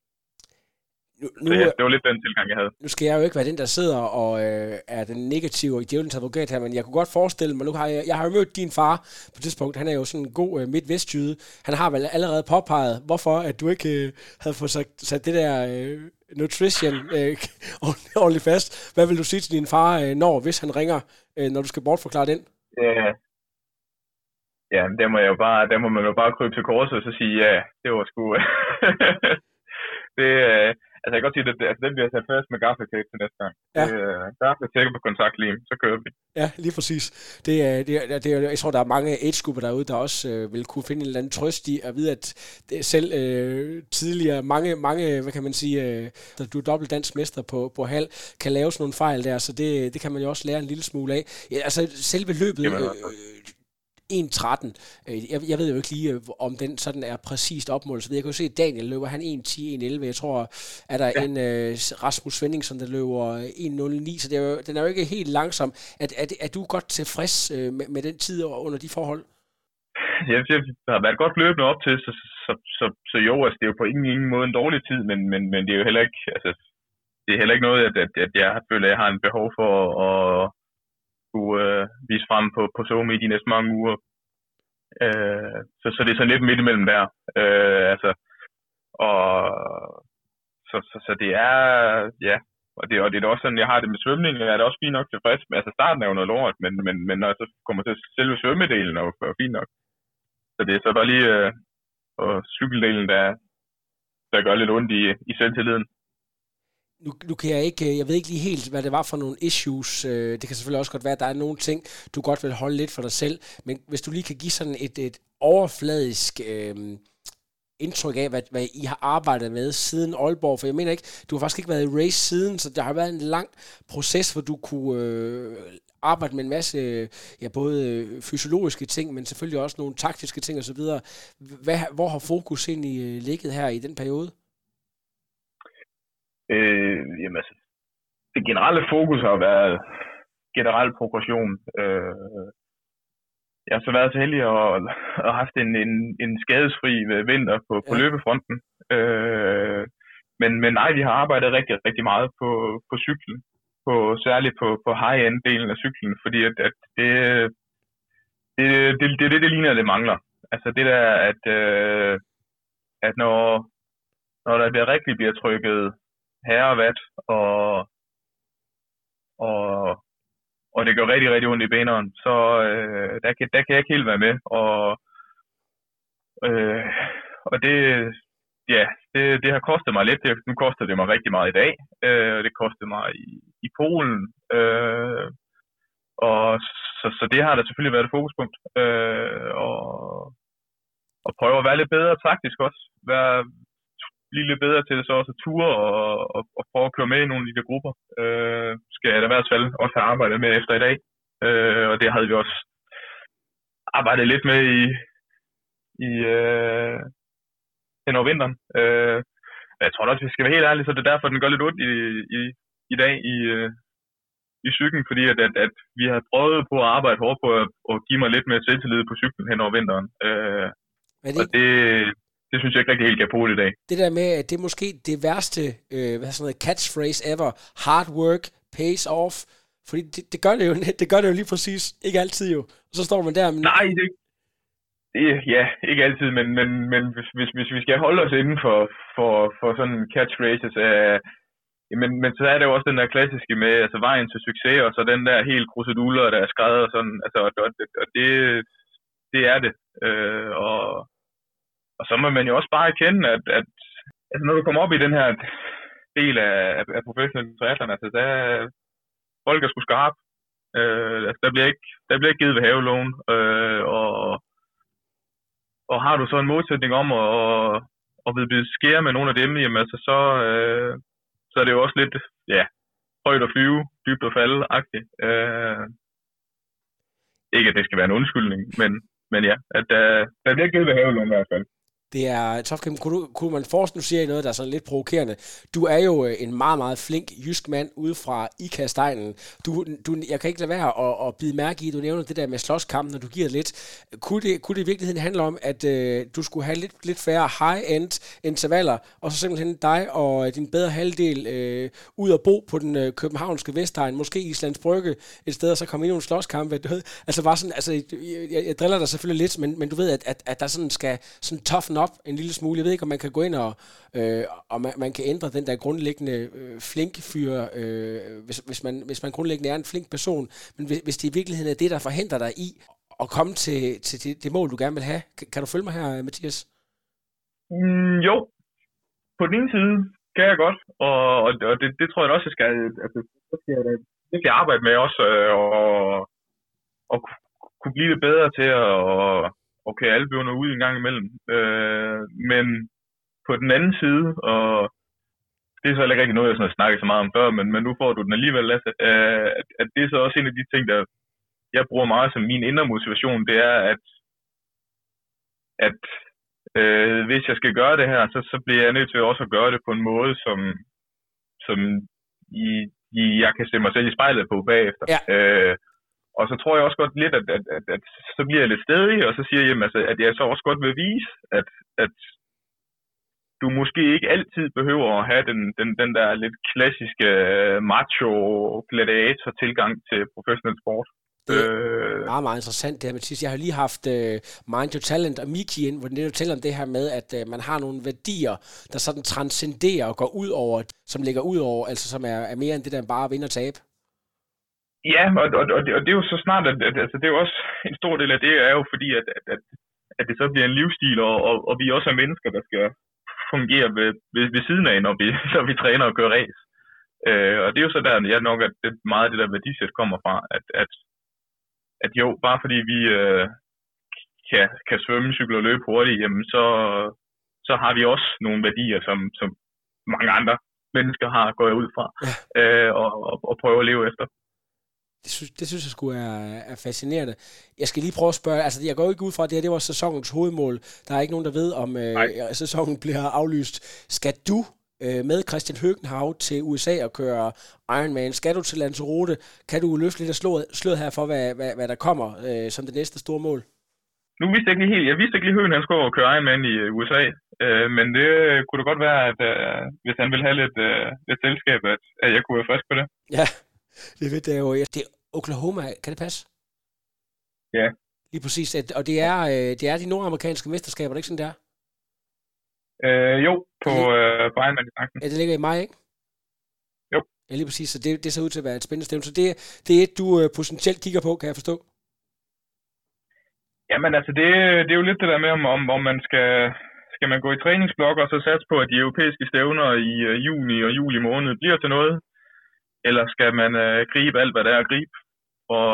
nu, nu, ja, det var lidt den tilgang, jeg havde. Nu skal jeg jo ikke være den, der sidder og øh, er den negative og djævelens advokat her, men jeg kunne godt forestille mig, nu har jeg, jeg har jo mødt din far på et tidspunkt, han er jo sådan en god øh, midtvestjyde. Han har vel allerede påpeget, hvorfor at du ikke øh, havde fået sat, sat det der øh, nutrition øh, ordentligt fast. Hvad vil du sige til din far, øh, når, hvis han ringer, øh, når du skal bortforklare den? Ja, ja der må, jeg jo bare, der må man jo bare krybe til korset og så sige, ja, det var sgu... det, øh, altså jeg kan godt sige, at det, altså, den bliver sat først med gaffatape til næste gang. Ja. Øh, gaffatape på kontaktlim, så kører vi. Ja, lige præcis. Det er, det er, det er, jeg tror, der er mange age-grupper derude, der også øh, vil kunne finde en eller anden trøst i at vide, at det selv øh, tidligere mange, mange, hvad kan man sige, øh, der du er dobbelt dansk mester på, på halv, kan lave sådan nogle fejl der, så det, det kan man jo også lære en lille smule af. Ja, altså selve løbet, Jamen, øh, 1.13. Øh, Jeg, jeg ved jo ikke lige, øh, om den sådan er præcist opmålt. Så jeg kan jo se, at Daniel løber han 1.10, 1.11. Jeg tror, er der ja. en uh, Rasmus Svendingsen, der løber 1.09. Så det er jo, den er jo ikke helt langsom. Er, er, er du godt tilfreds med, med den tid under de forhold? Jeg, jeg har været godt løbende op til, så, så, så, så jo, altså, det er jo på ingen, ingen måde en dårlig tid, men, men, men det er jo heller ikke, altså, det er heller ikke noget, at, at, at jeg føler, at jeg har en behov for at, skulle øh, vise frem på, på SoMe i de næste mange uger. Øh, så, så det er sådan lidt midt imellem der. Øh, altså, og så, så, så det er, ja, og det, og det er også sådan, jeg har det med svømning, jeg er det også fint nok tilfreds med. Altså starten er jo noget lort, men, men, men når jeg så kommer til selve svømmedelen, er jo, er jo fint nok. Så det er så bare lige øh, og cykeldelen, der, der gør lidt ondt i, i selvtilliden nu, nu kan jeg ikke, øh, jeg ved ikke lige helt, hvad det var for nogle issues. Øh, det kan selvfølgelig også godt være, at der er nogle ting, du godt vil holde lidt for dig selv. Men hvis du lige kan give sådan et, et overfladisk øh, indtryk af, hvad, hvad I har arbejdet med siden Aalborg. For jeg mener ikke, du har faktisk ikke været i race siden, så der har været en lang proces, hvor du kunne øh, arbejde med en masse, ja, både øh, fysiologiske ting, men selvfølgelig også nogle taktiske ting osv. Hvad, hvor har fokus egentlig ligget her i den periode? Øh, jamen altså, det generelle fokus har været generel progression. Øh, jeg har så været så heldig at, at have haft en, en, en skadesfri vinter på, på ja. løbefronten. Øh, men, men nej, vi har arbejdet rigtig, rigtig meget på, på cyklen. På, særligt på, på high-end-delen af cyklen, fordi at, at det, det, det, det, det, det ligner, det mangler. Altså det der, at, øh, at når, når der bliver rigtig bliver trykket herrevat, og, og, og det gør rigtig, rigtig ondt i beneren. så øh, der, kan, der kan jeg ikke helt være med. Og, øh, og det, ja, det, det har kostet mig lidt. Det, nu koster det mig rigtig meget i dag. Øh, det kostede mig i, i Polen. Øh, og så, så det har der selvfølgelig været et fokuspunkt. Øh, og, og prøve at være lidt bedre taktisk også. Være, blive lidt bedre til så også at ture og, og, og prøve at køre med i nogle af de der grupper. Øh, skal jeg da i hvert fald også have arbejdet med efter i dag. Øh, og det havde vi også arbejdet lidt med i, i øh, hen over vinteren. Øh, jeg tror også, vi skal være helt ærlige, så det er derfor, den gør lidt ondt i, i, i dag i, øh, i cyklen, fordi at, at, at vi har prøvet på at arbejde hårdt på at, at give mig lidt mere selvtillid på cyklen hen over vinteren. Øh, det... Og det, det synes jeg ikke rigtig helt kan bruge i dag. Det der med, at det er måske det værste øh, hvad sådan noget, catchphrase ever. Hard work pays off. Fordi det, det, gør det, jo, det gør det jo lige præcis. Ikke altid jo. Og så står man der... Men... Nej, det, det, ja, ikke altid, men, men, men hvis, hvis, hvis vi skal holde os inden for, for, for sådan catchphrases, øh, men, men så er det jo også den der klassiske med altså vejen til succes, og så den der helt kruseduller, der er skrevet og sådan, altså, og, og det, det er det. Øh, og, og så må man jo også bare erkende, at, at altså når du kommer op i den her del af, af professionelle triathlon, altså der, folk er sgu skarpe. Øh, altså, der, bliver ikke, der bliver ikke givet ved havelån. Øh, og, og har du så en modsætning om at, at blive skære med nogle af dem, jamen altså, så, øh, så er det jo også lidt, ja, højt at flyve, dybt at falde-agtigt. Øh, ikke at det skal være en undskyldning, men, men ja, at der, der bliver givet ved havelån i hvert fald. Det er, Tofkim, kunne, du, kunne man forestille, nu siger noget, der er sådan lidt provokerende. Du er jo øh, en meget, meget flink jysk mand ude fra Ikastejlen. Du, du, jeg kan ikke lade være at, at bide mærke i, du nævner det der med slåskampen, når du giver lidt. Kunne det, kunne det i virkeligheden handle om, at øh, du skulle have lidt, lidt færre high-end intervaller, og så simpelthen dig og øh, din bedre halvdel øh, ud og bo på den øh, københavnske Vestegn, måske Islands Brygge, et sted, og så komme ind i nogle slåskampe. Altså bare sådan, altså, jeg, jeg, jeg driller dig selvfølgelig lidt, men, men du ved, at, at, at der sådan skal sådan tough op en lille smule. Jeg ved ikke, om man kan gå ind og, øh, og man, man kan ændre den der grundlæggende øh, flink fyr, øh, hvis, hvis, man, hvis man grundlæggende er en flink person. Men hvis, hvis det i virkeligheden er det, der forhindrer dig i at komme til, til det, det mål, du gerne vil have. Kan, kan du følge mig her, Mathias? Mm, jo. På den ene side kan jeg godt, og, og, og det, det tror jeg også, jeg skal, altså, det skal jeg, det arbejde med også, øh, og, og kunne blive lidt bedre til at og, okay, alle bliver ud en gang imellem. Øh, men på den anden side, og det er så heller ikke noget, jeg sådan har snakket så meget om før, men, men nu får du den alligevel, Lasse, øh, at, at det er så også en af de ting, der jeg bruger meget som min indre motivation, det er, at, at øh, hvis jeg skal gøre det her, så, så bliver jeg nødt til også at gøre det på en måde, som, som i, i, jeg kan se mig selv i spejlet på bagefter. Ja. Øh, og så tror jeg også godt lidt, at, at, at, at så bliver jeg lidt stedig, og så siger jeg, jamen, altså, at jeg så også godt vil vise, at, at du måske ikke altid behøver at have den, den, den der lidt klassiske øh, macho gladiator tilgang til professionel sport. Det er øh, meget, meget interessant det her, Mathis. Jeg har lige haft uh, Mind Your Talent og Miki ind, hvor det fortæller om det her med, at uh, man har nogle værdier, der sådan transcenderer og går ud over, som ligger ud over, altså som er, er mere end det der bare at vinde og tabe. Ja, og, og, og, det, og det er jo så snart, at, at altså, det er jo også en stor del af det, er jo fordi, at, at, at, at det så bliver en livsstil, og, og, og vi også er mennesker, der skal fungere ved, ved, ved siden af, når vi, når vi træner og kører race. Øh, og det er jo så der, jeg nok, at det, meget af det der værdisæt kommer fra, at, at, at jo, bare fordi vi øh, kan, kan svømme, cykle og løbe hurtigt, jamen så, så har vi også nogle værdier, som, som mange andre mennesker har, går jeg ud fra, ja. øh, og, og, og prøver at leve efter. Det synes, det synes jeg skulle er, er fascinerende. Jeg skal lige prøve at spørge, altså jeg går ikke ud fra, at det her det var sæsonens hovedmål. Der er ikke nogen, der ved, om øh, sæsonen bliver aflyst. Skal du øh, med Christian Høgenhav til USA og køre Ironman? Skal du til Lanzarote? Kan du løfte lidt af slået, slået her for, hvad, hvad, hvad der kommer øh, som det næste store mål? Nu vidste jeg ikke helt. Jeg vidste ikke lige, at han skulle køre Ironman i øh, USA. Øh, men det kunne det godt være, at øh, hvis han ville have lidt, øh, lidt selskab, at, at jeg kunne være frisk på det. Ja, det ved det jo. Det er Oklahoma, kan det passe? Ja. Lige præcis. Og det er, øh, det er de nordamerikanske mesterskaber, det ikke sådan, der? Øh, jo, på øh, i Ja, det ligger i maj, ikke? Jo. Ja, lige præcis. Så det, det ser ud til at være et spændende stævne. Så det, det er et, du øh, potentielt kigger på, kan jeg forstå? Jamen altså, det, det er jo lidt det der med, om, om, om man skal, skal man gå i træningsblok og så satse på, at de europæiske stævner i uh, juni og juli måned bliver til noget, eller skal man øh, gribe alt, hvad der er at gribe, og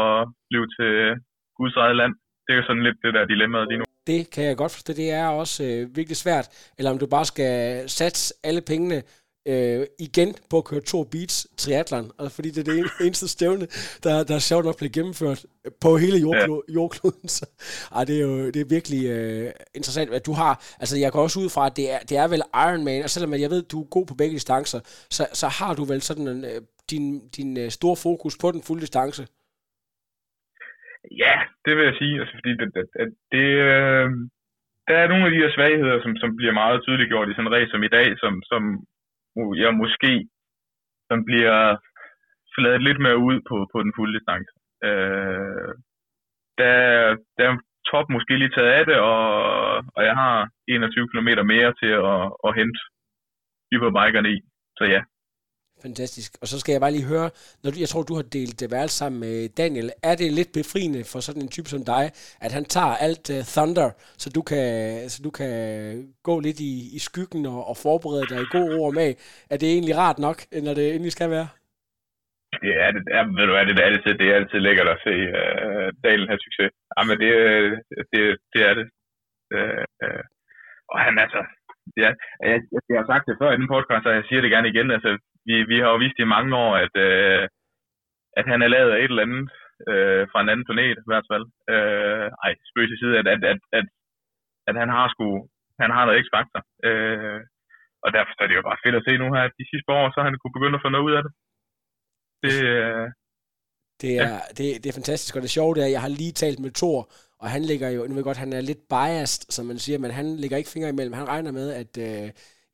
blive til øh, Guds eget land? Det er jo sådan lidt det der dilemma lige nu. Det kan jeg godt forstå. Det er også øh, virkelig svært. Eller om du bare skal satse alle pengene øh, igen på at køre to beats triathlon, altså fordi det er det eneste stævne, der, der er sjovt nok blevet gennemført på hele jordklo- ja. jordkloden. Så, ej, det er jo det er virkelig øh, interessant, at du har, altså jeg går også ud fra, at det er, det er vel Ironman, og selvom jeg ved, at du er god på begge distancer, så, så har du vel sådan en, øh, din, din øh, store fokus på den fulde distance. Ja, det vil jeg sige, altså fordi det, det, det, øh, der er nogle af de her svagheder, som, som bliver meget tydeligt gjort i sådan en race som i dag, som, som jeg måske som bliver fladet lidt mere ud på, på den fulde distance. Øh, der, der er top måske lige taget af det, og, og jeg har 21 km mere til at, at hente hyperbikerne i. Så ja, Fantastisk. Og så skal jeg bare lige høre, når du, jeg tror, du har delt det værelse sammen med Daniel. Er det lidt befriende for sådan en type som dig, at han tager alt uh, thunder, så du kan, så du kan gå lidt i, i skyggen og, og forberede dig i god ro og mag? Er det egentlig rart nok, når det endelig skal være? Ja, Det er det. Ved du hvad, det er altid, det er altid lækkert at se uh, Daniel have succes. Ja, men det, det, det er det. Uh, uh, og han altså, ja, jeg, jeg, har sagt det før i den podcast, og jeg siger det gerne igen. Altså, vi, vi har jo vist i mange år, at, øh, at han er lavet af et eller andet øh, fra en anden planet, i hvert fald. Øh, ej, spøg til side, at, at, at, at, at han har sgu, han har noget x-faktor. Øh, og derfor er det jo bare fedt at se nu her, at de sidste år, så har han kunne begynde at få noget ud af det. Det, øh, det er, ja. det, det er fantastisk, og det sjove det er, at jeg har lige talt med Thor, og han ligger jo, nu ved jeg godt, han er lidt biased, som man siger, men han ligger ikke fingre imellem. Han regner med, at øh,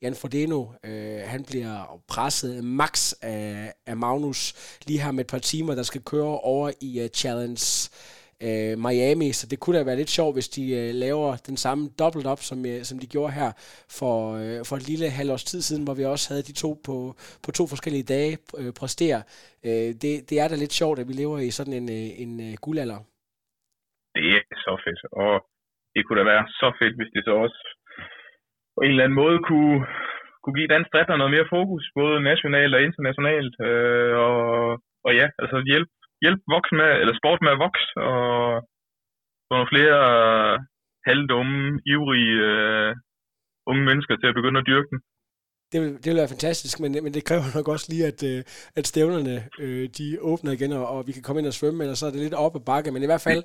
Jan Frodeno, øh, han bliver presset max af, af Magnus lige her med et par timer, der skal køre over i uh, Challenge øh, Miami, så det kunne da være lidt sjovt, hvis de øh, laver den samme dobbelt op, som, øh, som de gjorde her for, øh, for et lille halvårs tid siden, hvor vi også havde de to på, på to forskellige dage øh, præstere. Øh, det, det er da lidt sjovt, at vi lever i sådan en, øh, en øh, guldalder. Det er så fedt, og det kunne da være så fedt, hvis det så også på en eller anden måde kunne, kunne give dansk dritter noget mere fokus, både nationalt og internationalt, øh, og, og ja, altså hjælp, hjælp voksen med, eller sport med at vokse, og få nogle flere halvdumme, ivrige øh, unge mennesker til at begynde at dyrke den. Det vil, det vil være fantastisk, men, men det kræver nok også lige, at, øh, at stævnerne øh, de åbner igen, og, og vi kan komme ind og svømme, eller så er det lidt op ad bakke, men i hvert fald,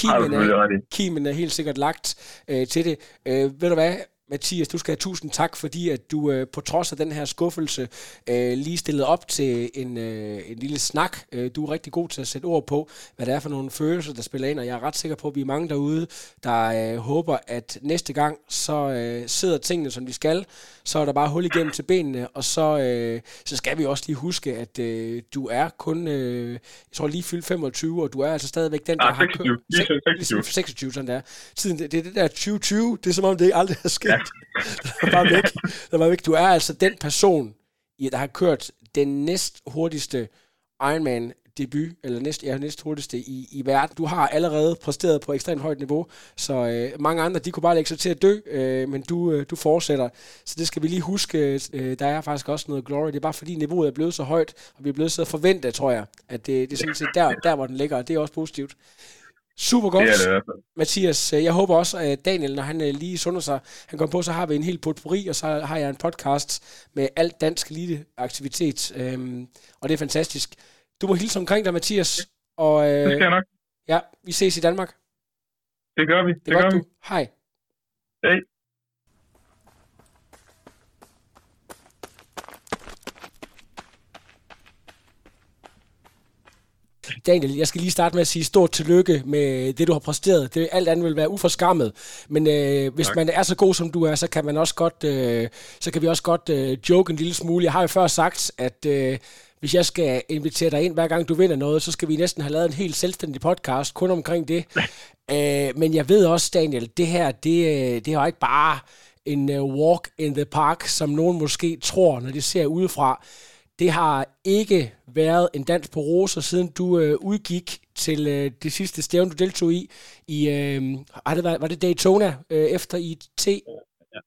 kimen er, kimen er helt sikkert lagt øh, til det. Øh, ved du hvad, Mathias, du skal have tusind tak, fordi at du øh, på trods af den her skuffelse øh, lige stillede op til en, øh, en lille snak. Øh, du er rigtig god til at sætte ord på, hvad det er for nogle følelser, der spiller ind, og jeg er ret sikker på, at vi er mange derude, der øh, håber, at næste gang, så øh, sidder tingene, som de skal. Så er der bare hul igennem til benene, og så, øh, så skal vi også lige huske, at øh, du er kun, øh, jeg tror lige fyldt 25, og du er altså stadigvæk den, der ah, 26, har kørt... 26. 26, sådan der. Tiden, det, det, det der 2020, det er som om, det aldrig er sket. Ja der var væk. Der var væk. Du er altså den person, der har kørt den næst hurtigste Ironman debut, eller næst, ja, næst hurtigste i, i verden. Du har allerede præsteret på ekstremt højt niveau, så øh, mange andre, de kunne bare lægge sig til at dø, øh, men du, øh, du fortsætter. Så det skal vi lige huske. Øh, der er faktisk også noget glory. Det er bare fordi niveauet er blevet så højt, og vi er blevet så forventet, tror jeg, at det, det er sådan set der, der, hvor den ligger, og det er også positivt. Super godt. Det er det Mathias, øh, jeg håber også, at Daniel, når han øh, lige sunder sig, han kommer på, så har vi en helt potpourri, og så har jeg en podcast med alt dansk lille aktivitet. Øhm, og det er fantastisk. Du må hilse omkring dig, Mathias. Og, øh, det skal jeg nok. Ja, vi ses i Danmark. Det gør vi. Det, det gør godt, vi. Du. Hej. Hej. Daniel, jeg skal lige starte med at sige stort tillykke med det, du har præsteret. Det, alt andet vil være uforskammet. Men øh, hvis tak. man er så god, som du er, så kan man også godt, øh, så kan vi også godt øh, joke en lille smule. Jeg har jo før sagt, at øh, hvis jeg skal invitere dig ind, hver gang du vinder noget, så skal vi næsten have lavet en helt selvstændig podcast kun omkring det. øh, men jeg ved også, Daniel, det her, det, øh, det er jo ikke bare en uh, walk in the park, som nogen måske tror, når de ser udefra. Det har ikke været en dans på roser, siden du øh, udgik til øh, det sidste stævn, du deltog i. i øh, har det været, var det Daytona øh, efter IT? Ja.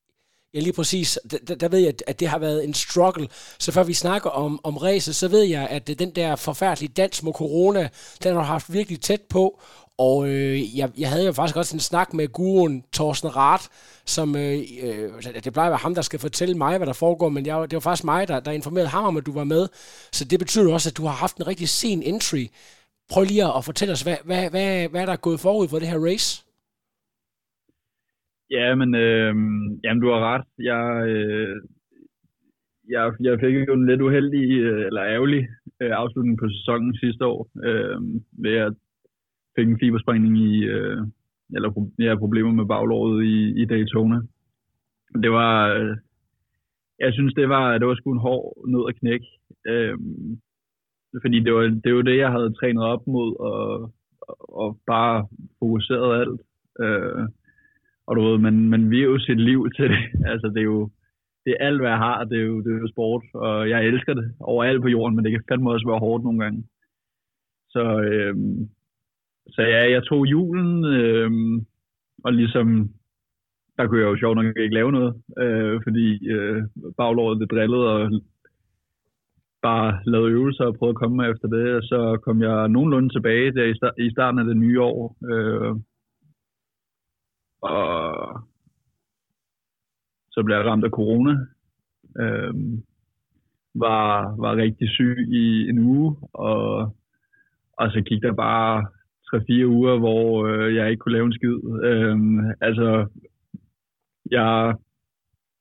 ja, lige præcis. Der, der ved jeg, at det har været en struggle. Så før vi snakker om, om racet, så ved jeg, at den der forfærdelige dans mod corona, den har haft virkelig tæt på. Og øh, jeg, jeg havde jo faktisk også en snak med guruen Thorsten Rath, som, øh, øh altså, det plejer at være ham, der skal fortælle mig, hvad der foregår, men jeg, det var faktisk mig, der, der informerede ham om, at du var med. Så det betyder også, at du har haft en rigtig sen entry. Prøv lige at fortælle os, hvad, hvad, hvad, hvad der er gået forud for det her race? Ja, men øh, jamen, du har ret. Jeg, øh, jeg, jeg fik jo en lidt uheldig, øh, eller ærgerlig øh, afslutning på sæsonen sidste år, øh, ved at fik en fibersprængning i, øh, eller ja, problemer med baglåret i, i Daytona. Det var, øh, jeg synes, det var, det var sgu en hård nød at knække. Øh, fordi det var, det var det, jeg havde trænet op mod, og, og bare fokuseret alt. Øh, og du ved, man, man vil jo sit liv til det. Altså, det er jo, det er alt, hvad jeg har. Det er jo, det er jo sport, og jeg elsker det overalt på jorden, men det kan fandme også være hårdt nogle gange. Så, øh, så ja, jeg tog julen, øh, og ligesom, der kunne jeg jo sjovt nok ikke lave noget, øh, fordi øh, baglåret det drillede, og bare lavede øvelser og prøvede at komme mig efter det, og så kom jeg nogenlunde tilbage der i, start, i starten af det nye år. Øh, og så blev jeg ramt af corona. Øh, var, var rigtig syg i en uge, og, og så gik der bare 3-4 uger, hvor øh, jeg ikke kunne lave en skid. Øh, altså, jeg,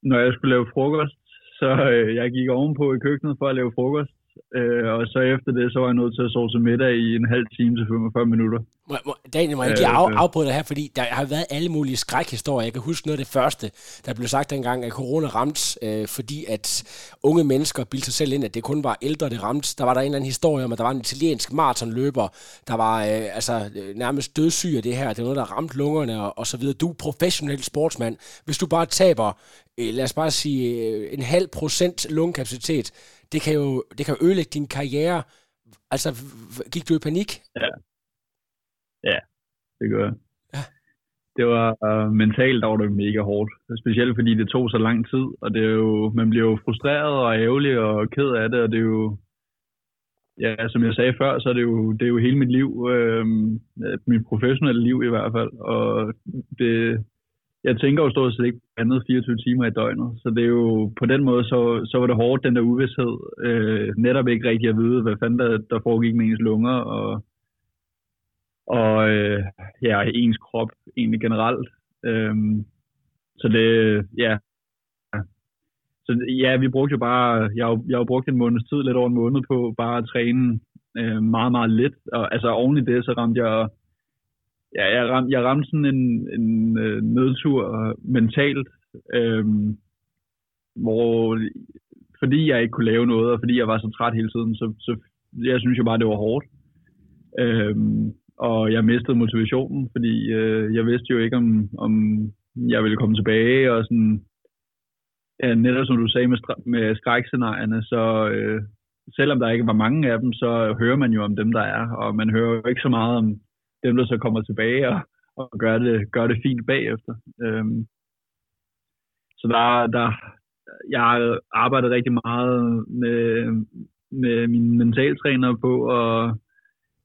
når jeg skulle lave frokost, så øh, jeg gik ovenpå i køkkenet for at lave frokost, øh, og så efter det, så var jeg nødt til at sove til middag i en halv time til 45 minutter. Må, må, Daniel, må jeg lige af, afbryde dig her, fordi der har været alle mulige skrækhistorier. Jeg kan huske noget af det første, der blev sagt dengang, at corona ramte, øh, fordi at unge mennesker bildte sig selv ind, at det kun var ældre, det ramte. Der var der en eller anden historie om, at der var en italiensk maratonløber, der var øh, altså, nærmest dødssyg af det her. Det var noget, der ramte lungerne og, og så videre. Du er professionel sportsmand. Hvis du bare taber, øh, lad os bare sige, øh, en halv procent lungekapacitet, det kan jo det kan jo ødelægge din karriere. Altså, gik du i panik? Ja. Ja, det gør jeg. Ja. Det var uh, mentalt, der var det mega hårdt. Specielt fordi det tog så lang tid, og det er jo, man bliver jo frustreret og ærgerlig og ked af det, og det er jo, ja, som jeg sagde før, så er det jo, det er jo hele mit liv, øh, mit professionelle liv i hvert fald, og det, jeg tænker jo stort set ikke andet 24 timer i døgnet, så det er jo på den måde, så, så var det hårdt, den der uvidshed, øh, netop ikke rigtig at vide, hvad fanden der, der foregik med ens lunger, og, og øh, ja, ens krop egentlig generelt. Øh, så det, ja. Så ja, vi brugte jo bare, jeg har, jeg har brugt en måneds tid, lidt over en måned på bare at træne øh, meget, meget lidt, og altså oven i det, så ramte jeg ja, jeg, ram, jeg ramte sådan en, en øh, nedtur øh, mentalt, øh, hvor fordi jeg ikke kunne lave noget, og fordi jeg var så træt hele tiden, så, så jeg synes jo bare, det var hårdt. Øh, og jeg mistede motivationen, fordi øh, jeg vidste jo ikke, om, om jeg ville komme tilbage, og sådan, ja, netop som du sagde med, med skrækscenarierne, så øh, selvom der ikke var mange af dem, så hører man jo om dem, der er, og man hører jo ikke så meget om dem, der så kommer tilbage og, og gør, det, gør det fint bagefter. Øhm, så der, der, jeg har arbejdet rigtig meget med, med min mentaltræner på at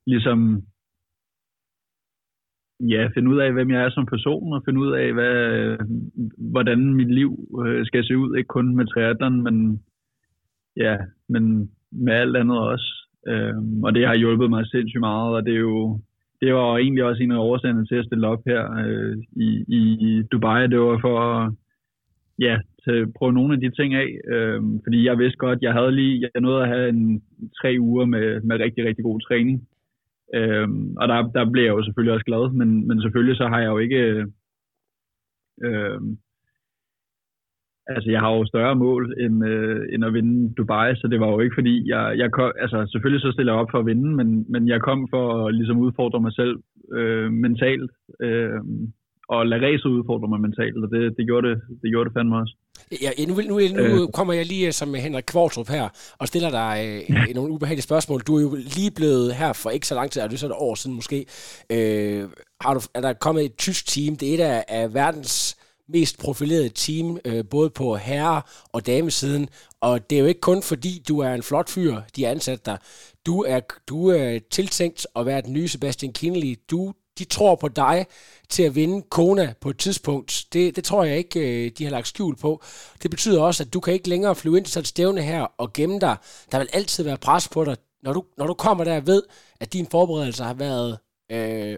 ligesom ja, finde ud af, hvem jeg er som person, og finde ud af, hvad, hvordan mit liv øh, skal se ud. Ikke kun med triathlon, men, ja, men med alt andet også. Øhm, og det har hjulpet mig sindssygt meget, og det er jo det var egentlig også en af årsagerne til at stille op her øh, i, i Dubai. Det var for at ja, til prøve nogle af de ting af, øh, fordi jeg vidste godt, jeg havde lige, jeg nåede at have en tre uger med, med rigtig, rigtig god træning. Øh, og der, der blev jeg jo selvfølgelig også glad, men, men selvfølgelig så har jeg jo ikke øh, øh altså jeg har jo større mål end, øh, end at vinde Dubai, så det var jo ikke fordi, jeg, jeg kom, altså selvfølgelig så stiller jeg op for at vinde, men, men jeg kom for at ligesom udfordre mig selv øh, mentalt, øh, og lade racet udfordre mig mentalt, og det, det, gjorde det, det gjorde det fandme også. Ja, nu, nu, nu øh. kommer jeg lige som Henrik Kvartrup her og stiller dig øh, nogle ubehagelige spørgsmål. Du er jo lige blevet her for ikke så lang tid, er det så et år siden måske. Øh, har du, er der kommet et tysk team? Det er et af, af verdens mest profilerede team, øh, både på herre- og damesiden. Og det er jo ikke kun fordi, du er en flot fyr, de har ansat dig. Du er, du er tiltænkt at være den nye Sebastian Kinley. Du, de tror på dig til at vinde Kona på et tidspunkt. Det, det tror jeg ikke, øh, de har lagt skjul på. Det betyder også, at du kan ikke længere flyve ind til sådan stævne her og gemme dig. Der vil altid være pres på dig. Når du, når du kommer der og ved, at din forberedelse har været øh,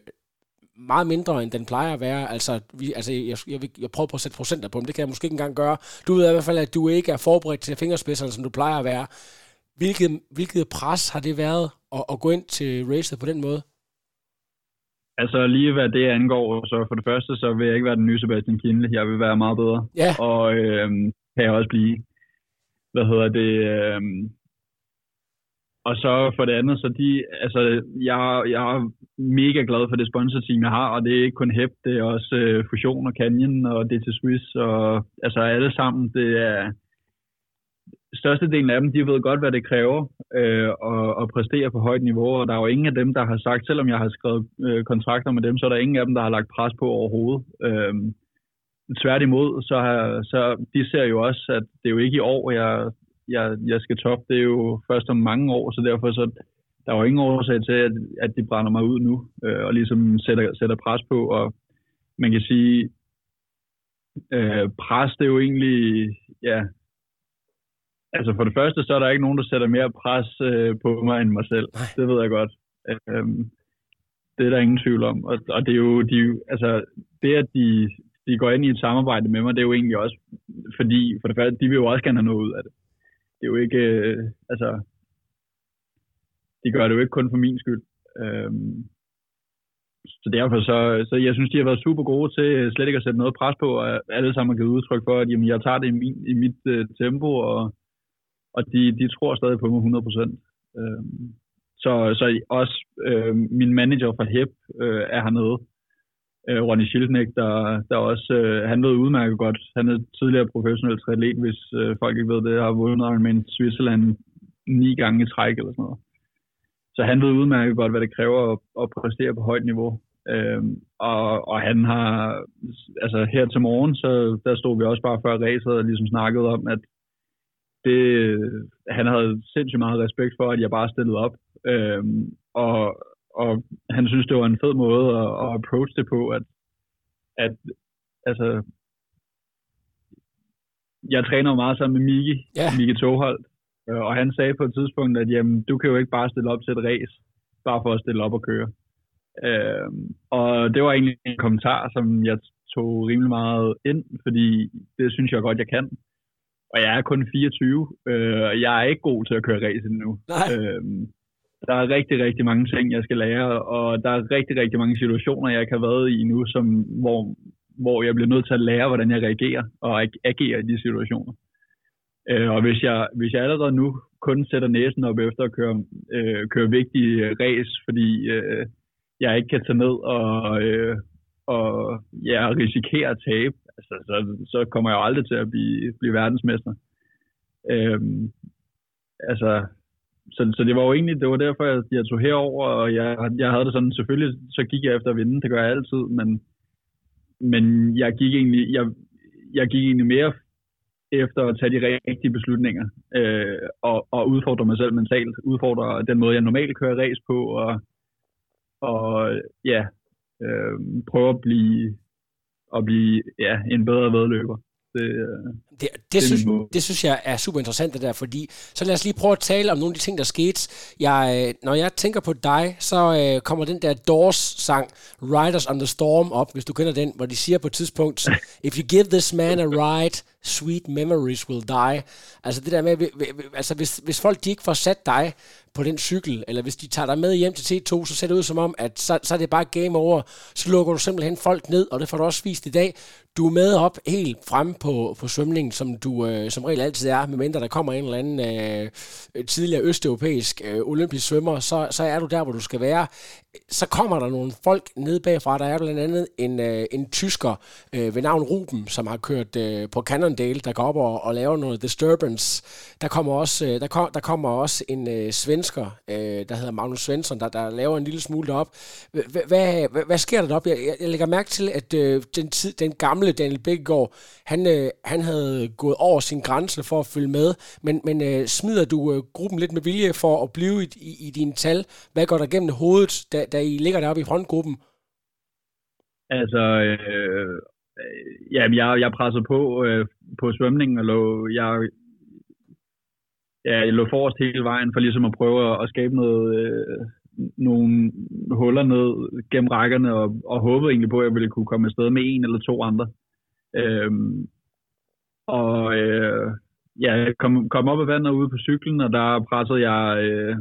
meget mindre, end den plejer at være. Altså, vi, altså jeg, jeg, jeg prøver på at sætte procenter på dem, det kan jeg måske ikke engang gøre. Du ved i hvert fald, at du ikke er forberedt til fingerspidserne, som du plejer at være. Hvilket, hvilket pres har det været at, at gå ind til racet på den måde? Altså lige hvad det angår, så for det første, så vil jeg ikke være den nye Sebastian Kindle. Jeg vil være meget bedre. Ja. Og øh, kan jeg også blive. Hvad hedder det? Øh, og så for det andet, så de, altså, jeg, jeg er mega glad for det sponsorteam, jeg har, og det er ikke kun HEP, det er også uh, Fusion og Canyon og DT Swiss, og altså alle sammen, det er, størstedelen af dem, de ved godt, hvad det kræver øh, at, at præstere på højt niveau, og der er jo ingen af dem, der har sagt, selvom jeg har skrevet øh, kontrakter med dem, så er der ingen af dem, der har lagt pres på overhovedet. Øh, tværtimod, så, har, så de ser jo også, at det er jo ikke i år, jeg, jeg, jeg skal top. Det er jo først om mange år, så derfor så der er jo ingen årsag til, at, at de brænder mig ud nu, øh, og ligesom sætter, sætter pres på, og man kan sige, øh, pres det er jo egentlig, ja, altså for det første, så er der ikke nogen, der sætter mere pres øh, på mig end mig selv. Nej. Det ved jeg godt. Øh, det er der ingen tvivl om. Og, og det er jo, de, altså, det at de, de går ind i et samarbejde med mig, det er jo egentlig også, fordi for det første, de vil jo også gerne have noget ud af det det er jo ikke, øh, altså, de gør det jo ikke kun for min skyld. Øhm, så derfor så, så jeg synes, de har været super gode til øh, slet ikke at sætte noget pres på, og alle sammen har givet udtryk for, at jamen, jeg tager det i, min, i mit øh, tempo, og, og de, de tror stadig på mig 100%. Øhm, så, så også øh, min manager fra HEP øh, er hernede, øh, Ronny Schildnik, der, der også, øh, han ved udmærket godt, han er tidligere professionel triatlet, hvis øh, folk ikke ved det, har vundet Ironman Switzerland ni gange i træk eller sådan noget. Så han ved udmærket godt, hvad det kræver at, at præstere på højt niveau. Øhm, og, og han har, altså her til morgen, så der stod vi også bare før racet og ligesom snakkede om, at det, han havde sindssygt meget respekt for, at jeg bare stillede op. Øhm, og, og han synes, det var en fed måde at, at approach det på, at, at altså, jeg træner jo meget sammen med Miki, ja. Miki Toghold, øh, og han sagde på et tidspunkt, at jamen, du kan jo ikke bare stille op til et race, bare for at stille op og køre. Øh, og det var egentlig en kommentar, som jeg tog rimelig meget ind, fordi det synes jeg godt, jeg kan. Og jeg er kun 24, øh, og jeg er ikke god til at køre race endnu. Øh, der er rigtig, rigtig mange ting, jeg skal lære, og der er rigtig, rigtig mange situationer, jeg ikke har været i nu, som, hvor, hvor jeg bliver nødt til at lære, hvordan jeg reagerer og agerer i de situationer. Øh, og hvis jeg, hvis jeg allerede nu kun sætter næsen op efter at køre, øh, køre vigtige race, fordi øh, jeg ikke kan tage ned og, øh, og ja, risikere at tabe, altså, så, så kommer jeg jo aldrig til at blive, blive verdensmester. Øh, altså, så, så det var jo egentlig, det var derfor, jeg, jeg tog herover, og jeg, jeg havde det sådan, selvfølgelig, så gik jeg efter at vinde, det gør jeg altid, men, men jeg gik egentlig, jeg, jeg gik egentlig mere efter at tage de rigtige beslutninger, øh, og, og udfordre mig selv mentalt, udfordre den måde, jeg normalt kører race på, og, og ja, øh, prøve at blive, at blive ja, en bedre vedløber. Det, øh, det, det, synes, det synes jeg er super interessant det der, fordi så lad os lige prøve at tale om nogle af de ting, der skete. Jeg, øh, når jeg tænker på dig, så øh, kommer den der Doors-sang Riders on the Storm op, hvis du kender den, hvor de siger på et tidspunkt, If you give this man a ride, sweet memories will die. Altså det der med, altså hvis, hvis folk de ikke får sat dig på den cykel, eller hvis de tager dig med hjem til T2, så ser det ud som om, at så, så er det bare game over. Så lukker du simpelthen folk ned, og det får du også vist i dag. Du er med op helt frem på, på svømningen, som du øh, som regel altid er, medmindre der kommer en eller anden øh, tidligere østeuropæisk øh, olympisk svømmer, så, så er du der, hvor du skal være. Så kommer der nogle folk ned bagfra. Der er blandt andet en, øh, en tysker øh, ved navn Ruben, som har kørt øh, på Cannondale, der går op og, og laver noget disturbance. Der kommer også, øh, der kom, der kommer også en øh, svensker, øh, der hedder Magnus Svensson, der, der laver en lille smule op. Hvad, hvad, hvad, hvad sker der deroppe? Jeg, jeg, jeg lægger mærke til, at øh, den, tid, den gamle Daniel Bækkegaard, han, øh, han havde gået over sin grænse for at følge med, men, men øh, smider du øh, gruppen lidt med vilje for at blive i, i, i dine tal? Hvad går der gennem hovedet, da, da I ligger deroppe i frontgruppen? Altså, øh, ja, jeg, jeg pressede på øh, på svømningen, og lå, jeg, ja, jeg lå forrest hele vejen for ligesom at prøve at, at skabe noget, øh, nogle huller ned gennem rækkerne, og, og håbede egentlig på, at jeg ville kunne komme afsted med en eller to andre. Øhm, og øh, ja, jeg kom, kom op af vandet ude på cyklen, og der pressede jeg, øh,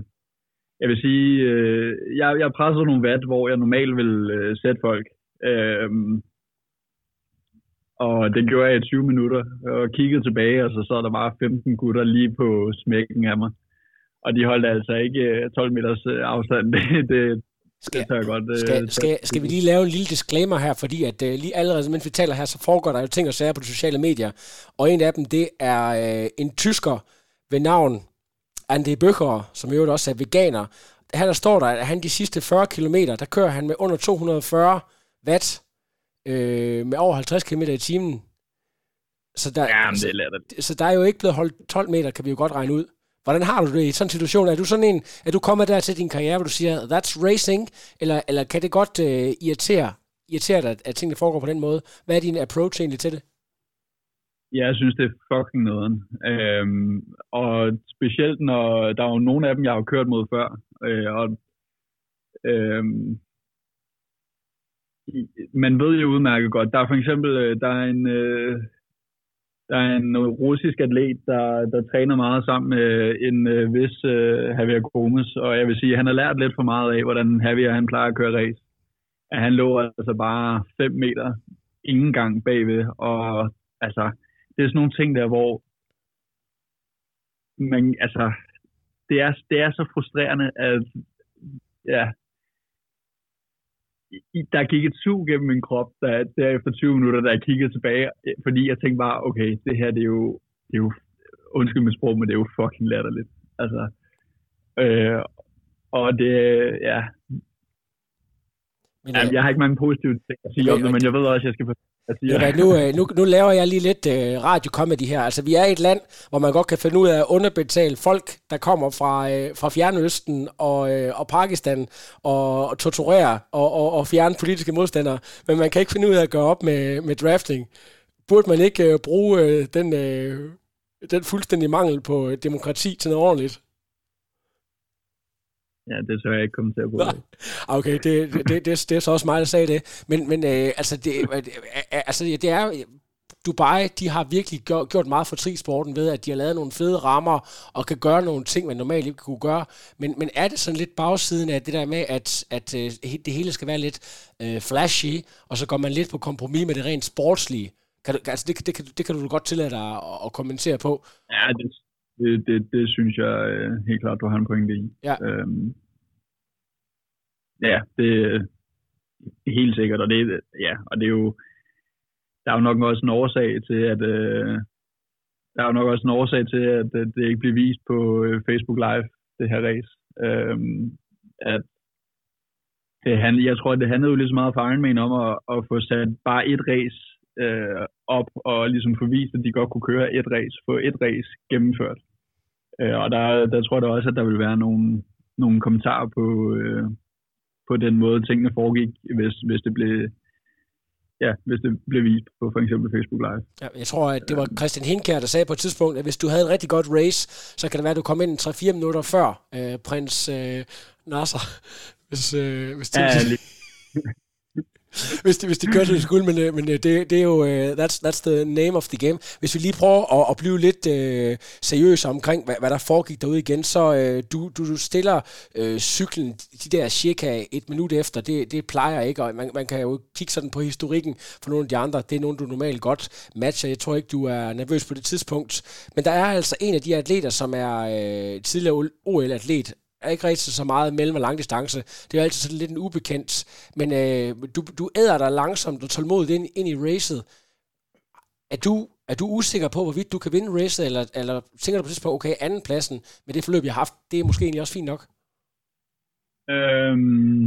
jeg vil sige, øh, jeg, jeg pressede nogle watt, hvor jeg normalt vil øh, sætte folk. Øh, og det gjorde jeg i 20 minutter, og kiggede tilbage, og så så der bare 15 gutter lige på smækken af mig. Og de holdt altså ikke 12 øh, meters øh, afstand. Det, det, skal, det jeg godt. Skal, skal, skal, skal vi lige lave en lille disclaimer her, fordi at uh, lige allerede, mens vi taler her, så foregår der jo ting og sager på de sociale medier. Og en af dem, det er uh, en tysker ved navn Andy Bøcher, som jo også er veganer. Her der står der, at han de sidste 40 km, der kører han med under 240 watt, øh, med over 50 km i timen. Så der, Jamen, det er så, så der er jo ikke blevet holdt 12 meter, kan vi jo godt regne ud. Hvordan har du det i sådan en situation? Er du sådan en, er du kommet der til din karriere, hvor du siger, that's racing, eller, eller kan det godt uh, irritere, irritere dig, at tingene foregår på den måde? Hvad er din approach egentlig til det? Jeg synes, det er fucking noget. Øhm, og specielt når der er jo nogle af dem, jeg har kørt mod før. Øh, og, øhm, man ved jo udmærket godt. Der er for eksempel, øh, der er en, øh, der er en russisk atlet, der, der træner meget sammen med en øh, vis øh, Javier Gomes, og jeg vil sige, at han har lært lidt for meget af, hvordan Javier han plejer at køre race. At han lå altså bare 5 meter ingen gang bagved, og altså, det er sådan nogle ting der, hvor man, altså, det er, det er så frustrerende, at ja, der gik et sug gennem min krop, der, der efter 20 minutter, da jeg kiggede tilbage, fordi jeg tænkte bare, okay, det her, det er jo, det er jo undskyld mit sprog, men det er jo fucking latterligt. Altså, øh, og det, ja, men, Jamen, øh, jeg har ikke mange positive ting at sige okay, om det, men jeg ved også, at jeg skal jeg siger. Nu, øh, nu, nu laver jeg lige lidt uh, radio-comedy her. Altså, vi er et land, hvor man godt kan finde ud af at underbetale folk, der kommer fra, uh, fra Fjernøsten og, uh, og Pakistan, og, og torturere og, og, og fjerne politiske modstandere. Men man kan ikke finde ud af at gøre op med, med drafting. Burde man ikke uh, bruge uh, den, uh, den fuldstændig mangel på demokrati til noget ordentligt? Ja, det tør jeg ikke kommentere på. Nej. Okay, det, det, det, det er så også mig, der sagde det. Men, men øh, altså, det, øh, altså, det er Dubai, de har virkelig gjort, gjort meget for trisporten ved, at de har lavet nogle fede rammer og kan gøre nogle ting, man normalt ikke kunne gøre. Men, men er det sådan lidt bagsiden af det der med, at, at øh, det hele skal være lidt øh, flashy, og så går man lidt på kompromis med det rent sportslige? Kan du, altså det, det, det, det kan du godt tillade dig at, at kommentere på. Ja, det, det, det, det synes jeg øh, helt klart, du har en pointe i. Ja. Øhm, ja, det er helt sikkert, og det, ja, og det er jo, der er jo nok også en årsag til, at øh, der er jo nok også en årsag til, at, at det ikke bliver vist på øh, Facebook Live, det her race. Øhm, at det, han, jeg tror, det handlede jo lige så meget for Ironman om at, at få sat bare et race øh, op og ligesom få vist, at de godt kunne køre et race, få et race gennemført. Øh, og der, der tror jeg også, at der vil være nogle, nogle kommentarer på, øh, på den måde, tingene foregik, hvis, hvis det blev ja, hvis det blev vist på for eksempel Facebook Live. Ja, jeg tror, at det var Christian Hinkær, der sagde på et tidspunkt, at hvis du havde et rigtig godt race, så kan det være, at du kom ind 3-4 minutter før øh, prins øh, Nasser. Hvis, øh, hvis det, ja, lige, hvis, de, hvis de kører til skulle, men, øh, men øh, det, det er jo, uh, that's, that's the name of the game. Hvis vi lige prøver at, at blive lidt uh, seriøse omkring, hvad, hvad der foregik derude igen, så uh, du, du, du stiller uh, cyklen de der cirka et minut efter, det, det plejer ikke, og man, man kan jo kigge sådan på historikken for nogle af de andre, det er nogen, du normalt godt matcher. Jeg tror ikke, du er nervøs på det tidspunkt, men der er altså en af de atleter, som er uh, tidligere OL-atlet, er ikke rigtig så meget mellem- og langdistance. Det er altid sådan lidt en ubekendt. Men øh, du, du æder dig langsomt og tålmodigt ind, ind i racet. Er du, er du usikker på, hvorvidt du kan vinde racet, eller, eller tænker du præcis på, okay, anden pladsen med det forløb, jeg har haft, det er måske egentlig også fint nok? Øhm,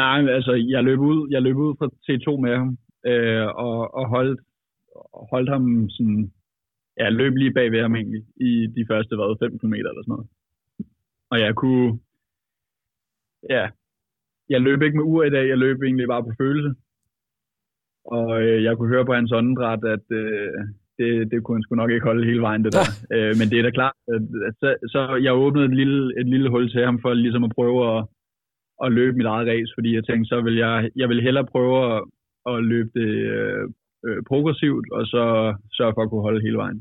nej, altså, jeg løb ud, jeg løb ud fra T2 med ham, øh, og, og holdt, holdt ham sådan, ja, løb lige bag ved ham egentlig, i de første, hvad, 5 km eller sådan noget. Og jeg kunne, ja, jeg løb ikke med ur i dag, jeg løb egentlig bare på følelse. Og øh, jeg kunne høre på hans åndedræt, at øh, det, det kunne han sgu nok ikke holde hele vejen, det der. øh, men det er da klart, at, at så, så jeg åbnede et lille, et lille hul til ham for ligesom at prøve at, at løbe mit eget race, fordi jeg tænkte, så vil jeg, jeg vil hellere prøve at, at løbe det øh, øh, progressivt, og så sørge for at kunne holde hele vejen.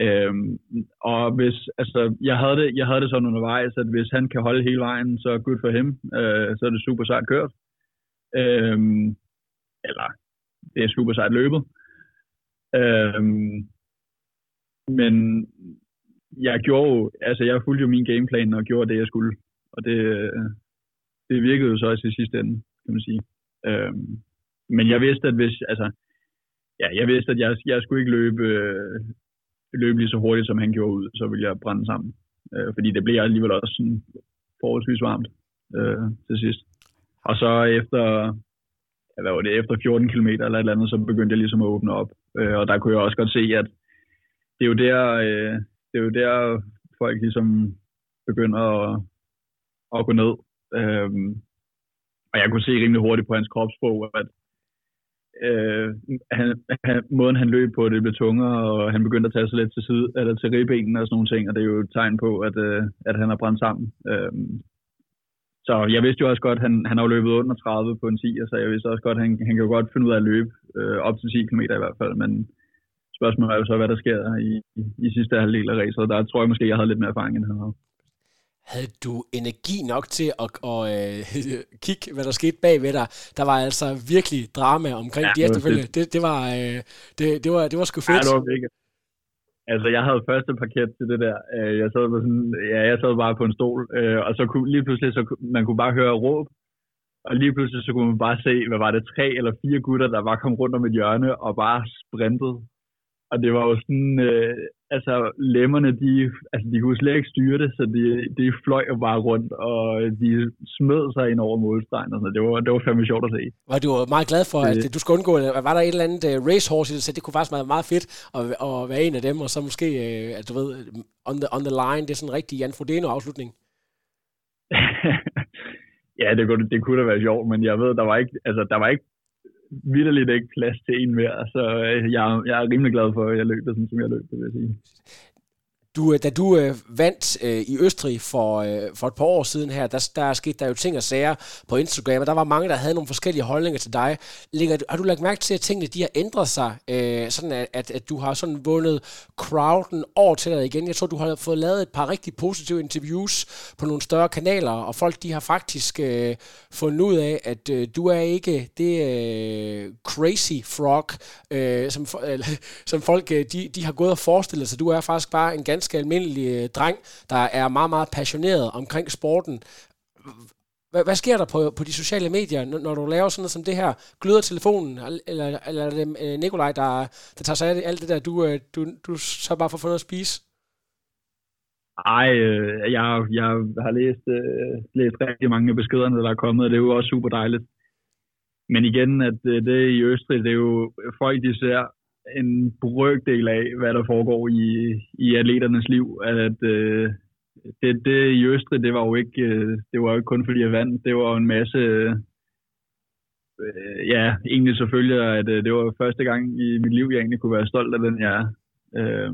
Øhm, og hvis, altså, jeg havde, det, jeg havde det sådan undervejs, at hvis han kan holde hele vejen, så good for ham. Øh, så er det super sejt kørt. Øhm, eller, det er super sejt løbet. Øhm, men jeg gjorde altså jeg fulgte jo min gameplan og gjorde det, jeg skulle. Og det, det virkede jo så også i sidste ende, kan man sige. Øhm, men jeg vidste, at hvis, altså, ja, jeg vidste, at jeg, jeg skulle ikke løbe øh, løbe lige så hurtigt, som han gjorde ud, så ville jeg brænde sammen. Øh, fordi det blev alligevel også sådan forholdsvis varmt øh, til sidst. Og så efter, ja, hvad var det, efter 14 km eller et eller andet, så begyndte jeg ligesom at åbne op. Øh, og der kunne jeg også godt se, at det er jo der, øh, det er jo der folk ligesom begynder at, at gå ned. Øh, og jeg kunne se rimelig hurtigt på hans kropssprog, at øh, han, han, måden han løb på, det blev tungere, og han begyndte at tage sig lidt til, side, eller til ribbenene og sådan nogle ting, og det er jo et tegn på, at, øh, at han har brændt sammen. Øh, så jeg vidste jo også godt, han, han har jo løbet under 30 på en 10, så jeg vidste også godt, han, han kan jo godt finde ud af at løbe øh, op til 10 km i hvert fald, men spørgsmålet er jo så, hvad der sker i, i, i sidste halvdel af racet. Der tror jeg måske, jeg havde lidt mere erfaring, end han havde. Havde du energi nok til at, at, at, at kigge, hvad der skete bag ved dig? Der var altså virkelig drama omkring ja, de efterfølgende. Det, det, var, øh, det, det, var, det var sgu fedt. Ja, det var mega. Altså, jeg havde første parket til det der. Øh, jeg sad, på sådan, ja, jeg sad bare på en stol, øh, og så kunne, lige pludselig, så man kunne bare høre råb, og lige pludselig så kunne man bare se, hvad var det, tre eller fire gutter, der var kommet rundt om et hjørne og bare sprintede. Og det var jo sådan, øh, altså lemmerne, de, altså, de kunne slet ikke styre det, så de, de fløj jo bare rundt, og de smed sig ind over målstregen. Og sådan. Det, var, det var fandme sjovt at se. Var du meget glad for, at du skulle undgå, var der et eller andet uh, racehorse, så det kunne faktisk være meget fedt at, at være en af dem, og så måske, uh, at du ved, on the, on the line, det er sådan en rigtig Jan Frodeno-afslutning. ja, det kunne, det kunne da være sjovt, men jeg ved, der var ikke, altså, der var ikke vidderligt ikke plads til en mere, så øh, jeg, jeg er rimelig glad for, at jeg løb det, sådan som jeg løb det, vil jeg sige. Du, øh, da du øh, vandt øh, i Østrig for, øh, for et par år siden her, der, der skete der jo ting og sager på Instagram, og der var mange, der havde nogle forskellige holdninger til dig. Ligger, har du lagt mærke til, at tingene de har ændret sig, øh, sådan at, at, at du har sådan vundet crowden over til dig igen? Jeg tror, du har fået lavet et par rigtig positive interviews på nogle større kanaler, og folk de har faktisk øh, fundet ud af, at øh, du er ikke det øh, crazy frog, øh, som, øh, som folk øh, de, de har gået og forestillet sig. Du er faktisk bare en ganske ganske almindelig øh, dreng, der er meget, meget passioneret omkring sporten. Hvad, hvad sker der på, på de sociale medier, når, når du laver sådan noget som det her? Gløder telefonen, eller, eller er det øh, Nikolaj, der, der tager sig af alt det der, du, øh, du, du så bare får fundet at spise? Ej, øh, jeg, jeg har læst, øh, læst rigtig mange af beskederne, der er kommet, og det er jo også super dejligt. Men igen, at øh, det i Østrig, det er jo folk, de ser en brøkdel af, hvad der foregår i, i atleternes liv. At, øh, det, det i Østrig, det var jo ikke, øh, det var jo ikke kun fordi jeg vandt. Det var jo en masse, øh, ja, egentlig selvfølgelig, at øh, det var første gang i mit liv, jeg egentlig kunne være stolt af den, jeg er. Øh,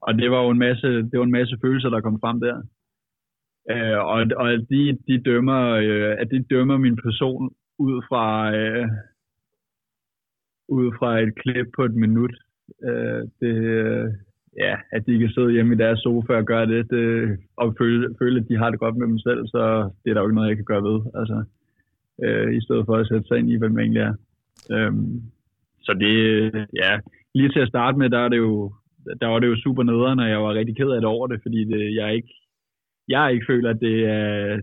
og det var jo en masse, det var en masse følelser, der kom frem der. Øh, og og de, de dømmer, øh, at de dømmer min person ud fra, øh, ud fra et klip på et minut. Øh, det, ja, at de kan sidde hjemme i deres sofa og gøre det, det og føle, føle, at de har det godt med dem selv, så det er der jo ikke noget, jeg kan gøre ved. Altså, øh, I stedet for at sætte sig ind i, hvad man egentlig er. Øh, så det, ja, lige til at starte med, der, er det jo, der var det jo super nederen, og jeg var rigtig ked af det over det, fordi det, jeg ikke jeg ikke føler, at det er,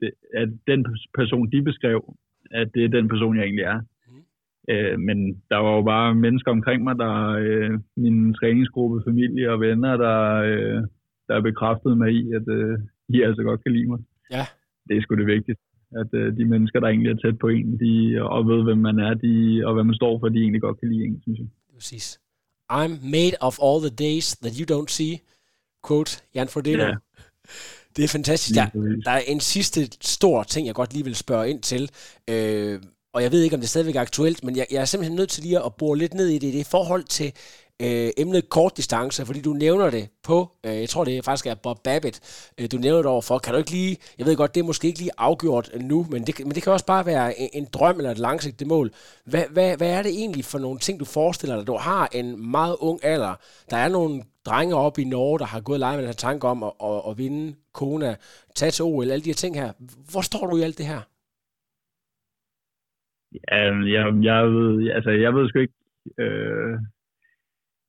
det, at den person, de beskrev, at det er den person, jeg egentlig er. Øh, men der var jo bare mennesker omkring mig, der øh, min træningsgruppe, familie og venner, der, øh, der bekræftede mig i, at øh, de altså godt kan lide mig. Ja. Det er sgu det vigtigt, at øh, de mennesker, der egentlig er tæt på en, de, og ved, hvem man er, de, og hvad man står for, de egentlig godt kan lide en, synes jeg. Præcis. I'm made of all the days that you don't see. Quote Jan Frodeno. Ja. Det er fantastisk. Der, der er en sidste stor ting, jeg godt lige vil spørge ind til. Øh, og jeg ved ikke, om det er stadigvæk er aktuelt, men jeg, jeg er simpelthen nødt til lige at bore lidt ned i det, det forhold til øh, emnet kortdistance, fordi du nævner det på, øh, jeg tror det faktisk er Bob Babbitt, øh, du nævner det overfor. Kan du ikke lige, jeg ved godt, det er måske ikke lige afgjort nu, men det, men det kan også bare være en, en drøm eller et langsigtet mål. Hvad, hvad, hvad er det egentlig for nogle ting, du forestiller dig? Du har en meget ung alder. Der er nogle drenge oppe i Norge, der har gået lege med den her tanke om at, at, at vinde Kona, tage til OL, alle de her ting her. Hvor står du i alt det her? Ja, jeg, jeg, ved, altså, jeg ved sgu ikke... Øh,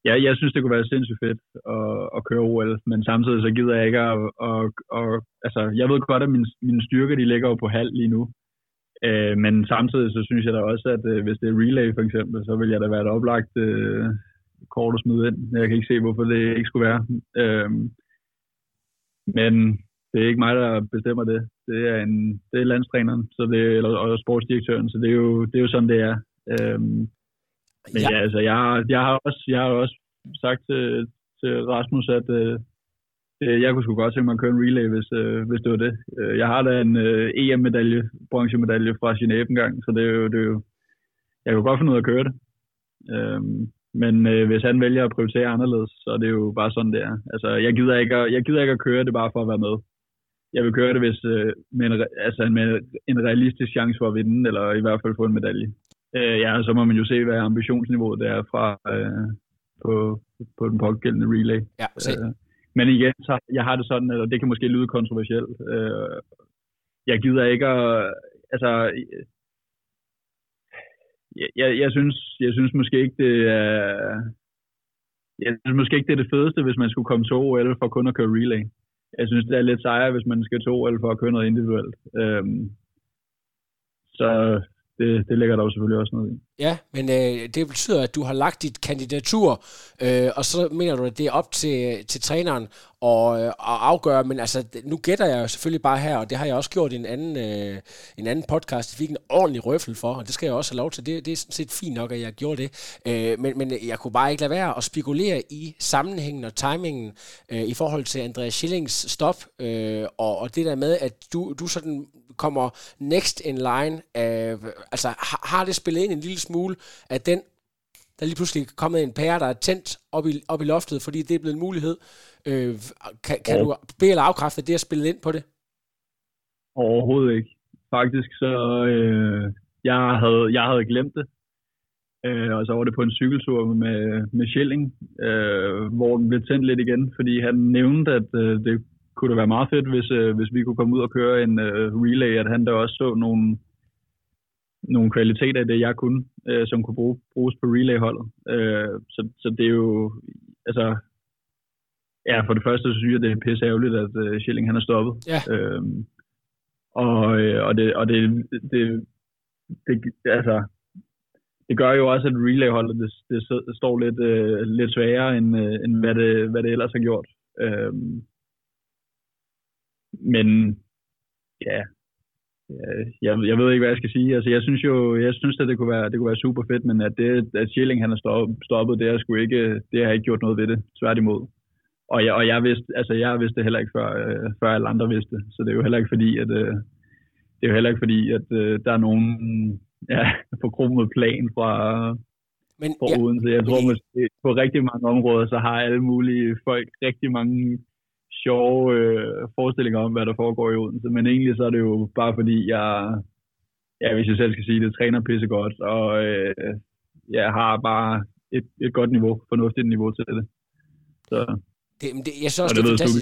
jeg, jeg synes, det kunne være sindssygt fedt at, at køre OL, men samtidig så gider jeg ikke at... at, at altså, jeg ved godt, at min, mine styrker, de ligger jo på halv lige nu. Øh, men samtidig så synes jeg da også, at øh, hvis det er relay for eksempel, så vil jeg da være et oplagt øh, kort at smide ind. Jeg kan ikke se, hvorfor det ikke skulle være. Øh, men det er ikke mig, der bestemmer det. Det er, en, det er landstræneren så det, eller, og sportsdirektøren, så det er jo, det er jo sådan, det er. Øhm, men ja. ja, altså, jeg, jeg, har også, jeg har også sagt til, til Rasmus, at øh, jeg kunne sgu godt tænke mig at køre en relay, hvis, øh, hvis det var det. Øh, jeg har da en øh, EM-medalje, bronzemedalje fra Genève engang, så det er, jo, det er jo, jeg kunne godt finde ud af at køre det. Øhm, men øh, hvis han vælger at prioritere anderledes, så er det jo bare sådan, det er. Altså, jeg gider ikke at, jeg gider ikke at køre det bare for at være med jeg vil køre det hvis, øh, med, en, altså med en realistisk chance for at vinde, eller i hvert fald få en medalje. Øh, ja, så må man jo se, hvad ambitionsniveauet er fra, øh, på, på den pågældende relay. Ja, se. Øh, men igen, så jeg har det sådan, og det kan måske lyde kontroversielt. Øh, jeg gider ikke at, altså, jeg, jeg, jeg, synes, jeg synes måske ikke, det er, jeg synes måske ikke, det er det fedeste, hvis man skulle komme til OL for kun at køre relay. Jeg synes, det er lidt sejere, hvis man skal to eller for at køre noget individuelt. Øhm, så det, det ligger der jo selvfølgelig også noget i. Ja, men øh, det betyder, at du har lagt dit kandidatur, øh, og så mener du, at det er op til, til træneren at, øh, at afgøre, men altså, nu gætter jeg jo selvfølgelig bare her, og det har jeg også gjort i en anden, øh, en anden podcast, jeg fik en ordentlig røffel for, og det skal jeg også have lov til, det, det er sådan set fint nok, at jeg gjorde det, øh, men, men jeg kunne bare ikke lade være at spekulere i sammenhængen og timingen øh, i forhold til Andreas Schillings stop, øh, og, og det der med, at du, du sådan kommer next in line, øh, altså har, har det spillet ind en lille smule, at den der lige pludselig er kommet en pære, der er tændt op i, op i loftet, fordi det er blevet en mulighed. Øh, kan kan ja. du bede eller afkræfte, at det har spillet ind på det? Overhovedet ikke. Faktisk så, øh, jeg, havde, jeg havde glemt det. Øh, og så var det på en cykeltur med, med Schilling, øh, hvor den blev tændt lidt igen, fordi han nævnte, at øh, det kunne det være meget fedt, hvis, øh, hvis vi kunne komme ud og køre en øh, relay, at han der også så nogle, nogle kvaliteter i det, jeg kunne, øh, som kunne bruge, bruges på relay-holdet. Øh, så, så det er jo, altså, ja, for det første så synes jeg, det er pisse ærgerligt, at øh, Schilling han er stoppet. Ja. Øh, og, øh, og, det, og det, det, det, altså, det gør jo også, at relay-holdet det, det, står lidt, øh, lidt sværere, end, øh, end hvad, det, hvad det ellers har gjort. Øh, men ja, jeg, jeg ved ikke, hvad jeg skal sige. Altså, jeg synes jo, jeg synes, at det kunne være, det kunne være super fedt, men at det, at Schilling han er stoppet, det, er sgu ikke, det har ikke gjort noget ved det, tværtimod. Og jeg, og jeg vidste, altså jeg vidste det heller ikke, før, øh, før alle andre vidste. Så det er jo heller ikke fordi, at, øh, det er jo heller ikke fordi, at øh, der er nogen ja, forkrummet plan fra, Men, fra ja, Odense. Jeg tror måske, på rigtig mange områder, så har alle mulige folk rigtig mange sjove øh, forestillinger om, hvad der foregår i Odense. Men egentlig så er det jo bare fordi, jeg, ja, hvis jeg selv skal sige det, træner pisse godt, og øh, jeg har bare et, et godt niveau, fornuftigt niveau til det. Så, det, det, jeg synes også, og det, det det er du.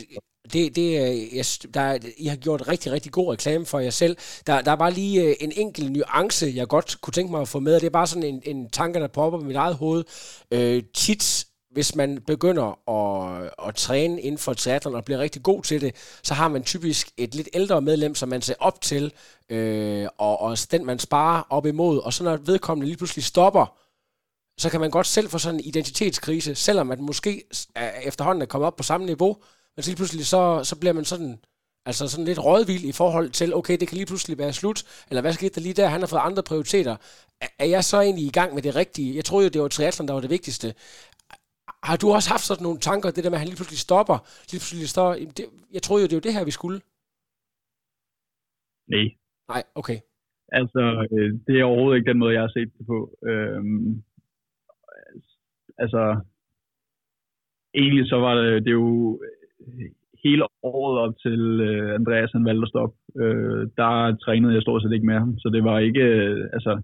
Det, det, øh, jeg, der, er- I har gjort rigtig, rigtig god reklame for jer selv. Der, der er bare lige øh, en enkelt nuance, jeg godt kunne tænke mig at få med, og det er bare sådan en, en tanke, der popper i mit eget hoved. Øh, tit hvis man begynder at, at træne inden for triathlon og bliver rigtig god til det, så har man typisk et lidt ældre medlem, som man ser op til, øh, og, og den man sparer op imod, og så når vedkommende lige pludselig stopper, så kan man godt selv få sådan en identitetskrise, selvom man måske er, efterhånden er kommet op på samme niveau, men så lige pludselig så, så bliver man sådan, altså sådan lidt rådvild i forhold til, okay, det kan lige pludselig være slut, eller hvad skete der lige der, han har fået andre prioriteter. Er, er jeg så egentlig i gang med det rigtige? Jeg troede jo, det var triathlon, der var det vigtigste. Har du også haft sådan nogle tanker, det der med, at han lige pludselig stopper, lige pludselig står, det, jeg troede jo, det var det her, vi skulle. nej, Nej, okay. Altså, øh, det er overhovedet ikke den måde, jeg har set det på. Øhm, altså, egentlig så var det, det er jo hele året op til øh, Andreas han valgte at stoppe. Øh, der trænede jeg stort set ikke med ham, så det var ikke, øh, altså,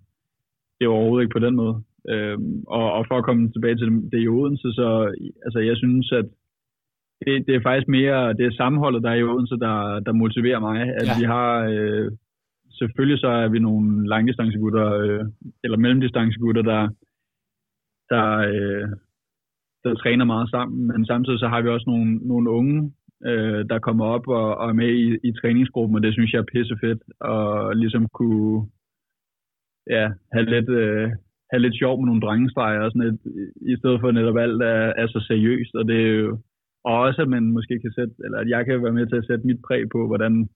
det var overhovedet ikke på den måde. Øhm, og, og for at komme tilbage til det i Odense, så altså, jeg synes, at det, det er faktisk mere, det sammenholdet, der er i Odense, der, der motiverer mig, at Ja. ja. vi har, øh, selvfølgelig så er vi nogle langdistancegutter, øh, eller mellemdistancegutter, der, der, øh, der træner meget sammen, men samtidig så har vi også nogle, nogle unge, øh, der kommer op og, og er med i, i træningsgruppen, og det synes jeg er pissefedt, og ligesom kunne ja, have lidt, øh, have lidt sjov med nogle drengestreger og sådan lidt, i stedet for netop alt er, er så seriøst, og det er jo og også, at man måske kan sætte, eller at jeg kan være med til at sætte mit præg på, hvordan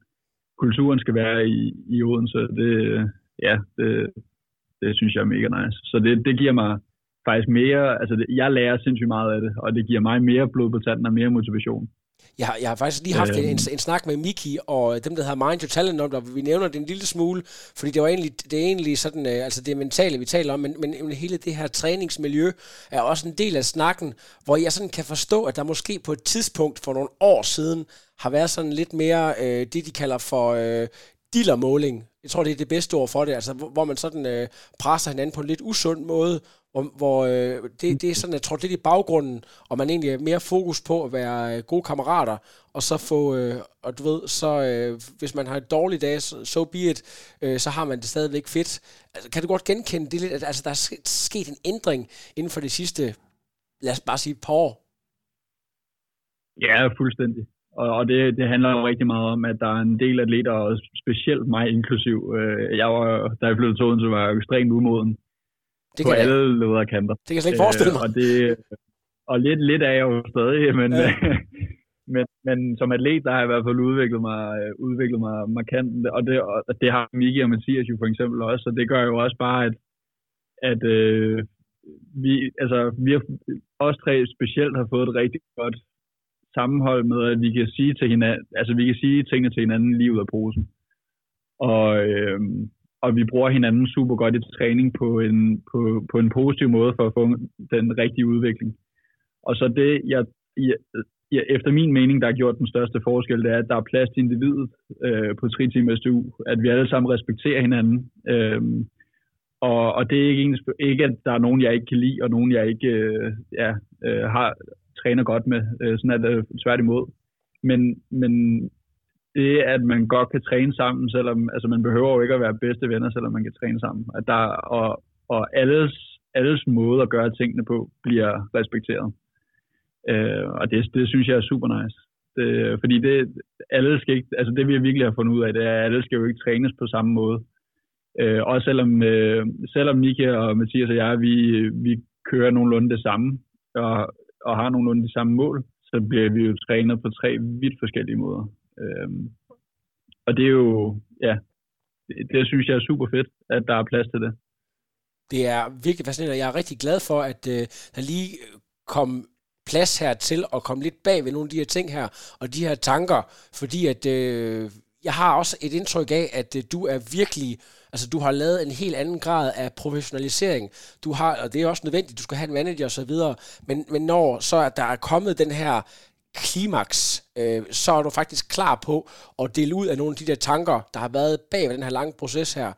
kulturen skal være i, i Odense. Det, ja, det, det synes jeg er mega nice. Så det, det giver mig faktisk mere, altså det, jeg lærer sindssygt meget af det, og det giver mig mere blod på tanden og mere motivation. Jeg har, jeg har faktisk lige haft en, en, Øhm. en snak med Miki og dem, der hedder Mind Your Talent, om, og vi nævner det en lille smule, fordi det, var egentlig, det er egentlig sådan, øh, altså det mentale, vi taler om, men, men men hele det her træningsmiljø er også en del af snakken, hvor jeg sådan kan forstå, at der måske på et tidspunkt for nogle år siden har været sådan lidt mere øh, det, de kalder for øh, dillermåling. Jeg tror, det er det bedste ord for det, altså hvor, hvor man sådan øh, presser hinanden på en lidt usund måde, hvor, hvor øh, det, det er sådan, jeg tror, lidt i baggrunden, og man egentlig er mere fokus på at være øh, gode kammerater, og så få, øh, og du ved, så øh, hvis man har et dårligt dag, så so be it, øh, så har man det stadigvæk fedt. Altså, kan du godt genkende det lidt, at altså, der er sket en ændring inden for de sidste, lad os bare sige, par år? Ja, fuldstændig. Og, og det, det handler jo rigtig meget om, at der er en del atleter, og specielt mig inklusiv. Øh, jeg var, da jeg flyttede til Odense, var jeg ekstremt umoden. Det på alle ledere kanter. Det kan jeg slet ikke forestille mig. Øh, og, det, og lidt, lidt er jeg jo stadig, men, ja. men, men som atlet, der har jeg i hvert fald udviklet mig, udviklet mig markant. Og det, og det har Miki og Mathias jo for eksempel også, og det gør jo også bare, at, at øh, vi, altså, vi har, os tre specielt har fået et rigtig godt sammenhold med, at vi kan sige til hinanden, altså vi kan sige tingene til hinanden lige ud af posen. Og, øh, og vi bruger hinanden super godt i træning på en, på, på en positiv måde for at få den rigtige udvikling. Og så det, jeg, jeg, jeg efter min mening, der har gjort den største forskel, det er, at der er plads til individet øh, på 3 timer SDU. At vi alle sammen respekterer hinanden. Øh, og, og det er ikke, ikke, at der er nogen, jeg ikke kan lide, og nogen, jeg ikke øh, ja, øh, har, træner godt med. Øh, sådan er det øh, tværtimod. Men, men det, at man godt kan træne sammen, selvom altså man behøver jo ikke at være bedste venner, selvom man kan træne sammen. At der, og, og alles, alles måde at gøre tingene på bliver respekteret. Øh, og det, det synes jeg er super nice. Det, fordi det, alle skal ikke, altså det vi virkelig har fundet ud af, det er, at alle skal jo ikke trænes på samme måde. Øh, også selvom, øh, selvom Mika og Mathias og jeg, vi, vi kører nogenlunde det samme, og og har nogenlunde de samme mål, så bliver vi jo trænet på tre vidt forskellige måder. Øhm, og det er jo, ja, det, det synes jeg er super fedt, at der er plads til det. Det er virkelig fascinerende, jeg er rigtig glad for, at øh, der lige kom plads her til at komme lidt bag ved nogle af de her ting her, og de her tanker, fordi at øh, jeg har også et indtryk af, at øh, du er virkelig, altså du har lavet en helt anden grad af professionalisering. Du har, og det er også nødvendigt, du skal have en manager og så videre, men, men når så at der er kommet den her klimaks, øh, så er du faktisk klar på at dele ud af nogle af de der tanker, der har været bag ved den her lange proces her.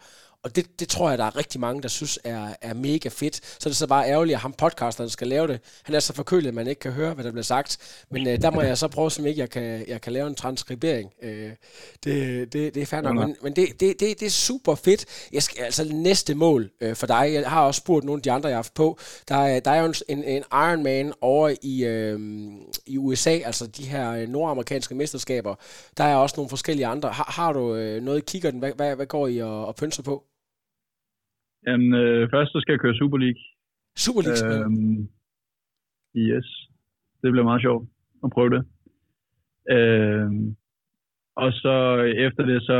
Og det, det tror jeg, der er rigtig mange, der synes er, er mega fedt. Så er det så bare ærgerligt, at ham podcasteren skal lave det. Han er så forkølet, at man ikke kan høre, hvad der bliver sagt. Men øh, der må jeg så prøve, som ikke jeg kan, jeg kan lave en transkribering. Øh, det, det, det er fair nok. Men, men det, det, det, det er super fedt. Jeg skal, altså næste mål øh, for dig. Jeg har også spurgt nogle af de andre, jeg har haft på. Der er, der er jo en, en Ironman over i, øh, i USA, altså de her øh, nordamerikanske mesterskaber. Der er også nogle forskellige andre. Har, har du øh, noget i kigger den? Hvad, hvad, hvad går I og, og pønser på? Jamen, øh, først så skal jeg køre Super League. Super League? Øhm, yes. Det bliver meget sjovt at prøve det. Øhm, og så efter det, så...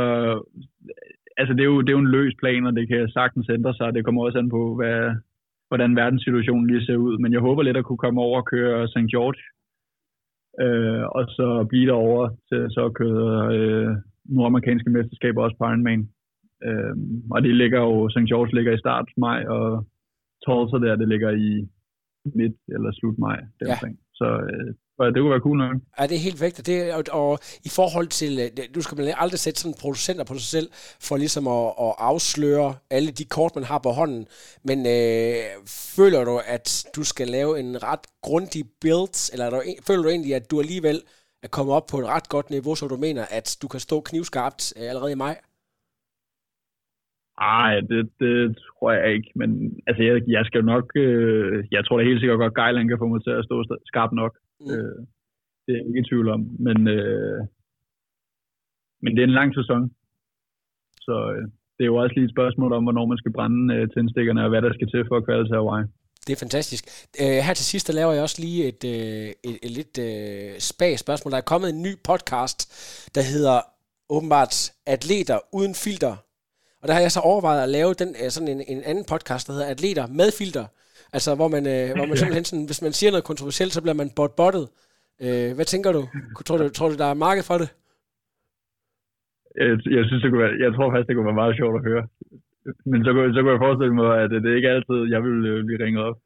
Altså, det er, jo, det er jo en løs plan, og det kan sagtens ændre sig. Det kommer også an på, hvad, hvordan verdenssituationen lige ser ud. Men jeg håber lidt at kunne komme over og køre St. George. Øh, og så blive derovre til så at køre øh, nordamerikanske mesterskaber også på Ironman. Øhm, og det ligger jo, St. George ligger i start maj, og Tulsa der, det ligger i midt eller slut maj. Ja. Så øh, det kunne være cool nok. Ja, det er helt væk. Det, og, og i forhold til, du øh, skal man aldrig sætte sådan producenter på sig selv, for ligesom at, at afsløre alle de kort, man har på hånden. Men øh, føler du, at du skal lave en ret grundig build, eller du, føler du egentlig, at du alligevel er kommet op på et ret godt niveau, så du mener, at du kan stå knivskarpt øh, allerede i maj? Nej, det, det tror jeg ikke, men altså, jeg, jeg skal jo nok, øh, jeg tror da helt sikkert godt, Gejland kan få mig til at stå skarpt nok. Mm. Øh, det er jeg ikke i tvivl om, men, øh, men det er en lang sæson, så øh, det er jo også lige et spørgsmål om, hvornår man skal brænde øh, tændstikkerne, og hvad der skal til for at kvalde til Hawaii. Det er fantastisk. Uh, her til sidst, der laver jeg også lige et, uh, et, et lidt uh, spag spørgsmål. Der er kommet en ny podcast, der hedder åbenbart Atleter uden filter og der har jeg så overvejet at lave den, øh, sådan en, en anden podcast, der hedder Atleter med filter. Altså, hvor man, øh, hvor man simpelthen sådan, hvis man siger noget kontroversielt, så bliver man bot-bottet. Øh, hvad tænker du? Tror, du? tror du, der er marked for det? Jeg, jeg synes, det kunne være, jeg tror faktisk, det kunne være meget sjovt at høre. Men så kunne, så kunne jeg forestille mig, at det er ikke altid, jeg vil øh, blive ringet op.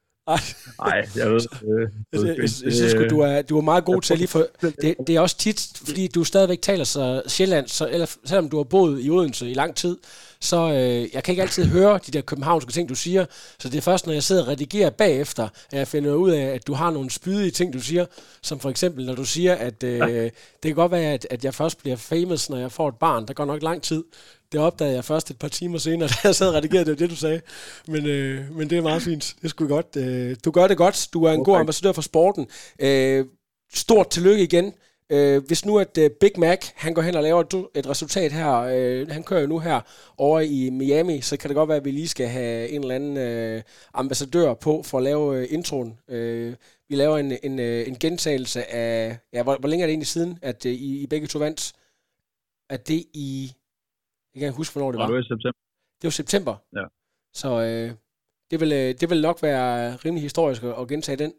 Nej, jeg ved, øh, jeg, jeg, jeg, jeg synes, du er, du er meget god til lige for... Det, det er også tit, fordi du stadigvæk taler så sjælland, så, eller, selvom du har boet i Odense i lang tid, så øh, jeg kan ikke altid høre de der københavnske ting, du siger. Så det er først, når jeg sidder og redigerer bagefter, at jeg finder ud af, at du har nogle spydige ting, du siger. Som for eksempel, når du siger, at øh, det kan godt være, at, at jeg først bliver famous, når jeg får et barn. Der går nok lang tid. Det opdagede jeg først et par timer senere, da jeg sad og redigerede det, det du sagde. Men, øh, men det er meget fint. Det skulle godt. Øh, du gør det godt. Du er en okay. god ambassadør for sporten. Øh, stort tillykke igen. Øh, hvis nu at uh, Big Mac, han går hen og laver et, et resultat her, øh, han kører jo nu her over i Miami, så kan det godt være, at vi lige skal have en eller anden øh, ambassadør på for at lave øh, introen. Øh, vi laver en, en, øh, en gentagelse af, ja, hvor, hvor længe er det egentlig siden, at øh, I, I begge to vandt? At det i, jeg kan ikke huske, hvornår det var. Det var i september. Det var september? Ja. Så øh, det, vil, øh, det vil nok være rimelig historisk at, gentage den.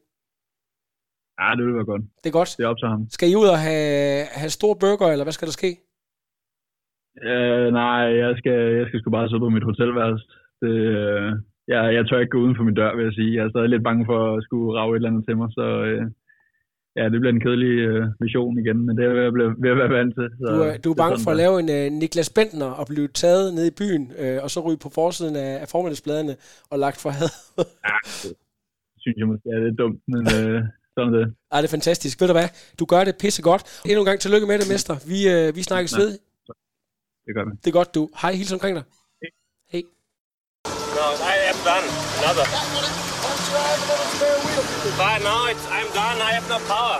Ja, det vil være godt. Det er godt. Det er op til ham. Skal I ud og have, have store burger, eller hvad skal der ske? Uh, nej, jeg skal, jeg skal sgu bare sidde på mit hotelværelse. Det, uh, jeg, jeg tør ikke gå uden for min dør, vil jeg sige. Jeg er stadig lidt bange for at skulle rave et eller andet til mig, så uh, ja, det bliver en kedelig uh, mission igen, men det er jeg ved, ved at være vant til. Så du, er, du er bange for at lave en uh, Niklas Bentner og blive taget ned i byen, uh, og så ryge på forsiden af, af formiddagsbladene og lagt for had. ja, det synes jeg måske er lidt dumt, men... Uh, sådan det. Ej, det er fantastisk. Ved du hvad? Du gør det pisse godt. Endnu en gang tillykke med det, mester. Vi, øh, vi snakkes ved. Det gør vi. Det er godt, du. Hej, hils omkring dig. Hej. No, I am done. Another. Fine, now it's, I'm done. I have no power.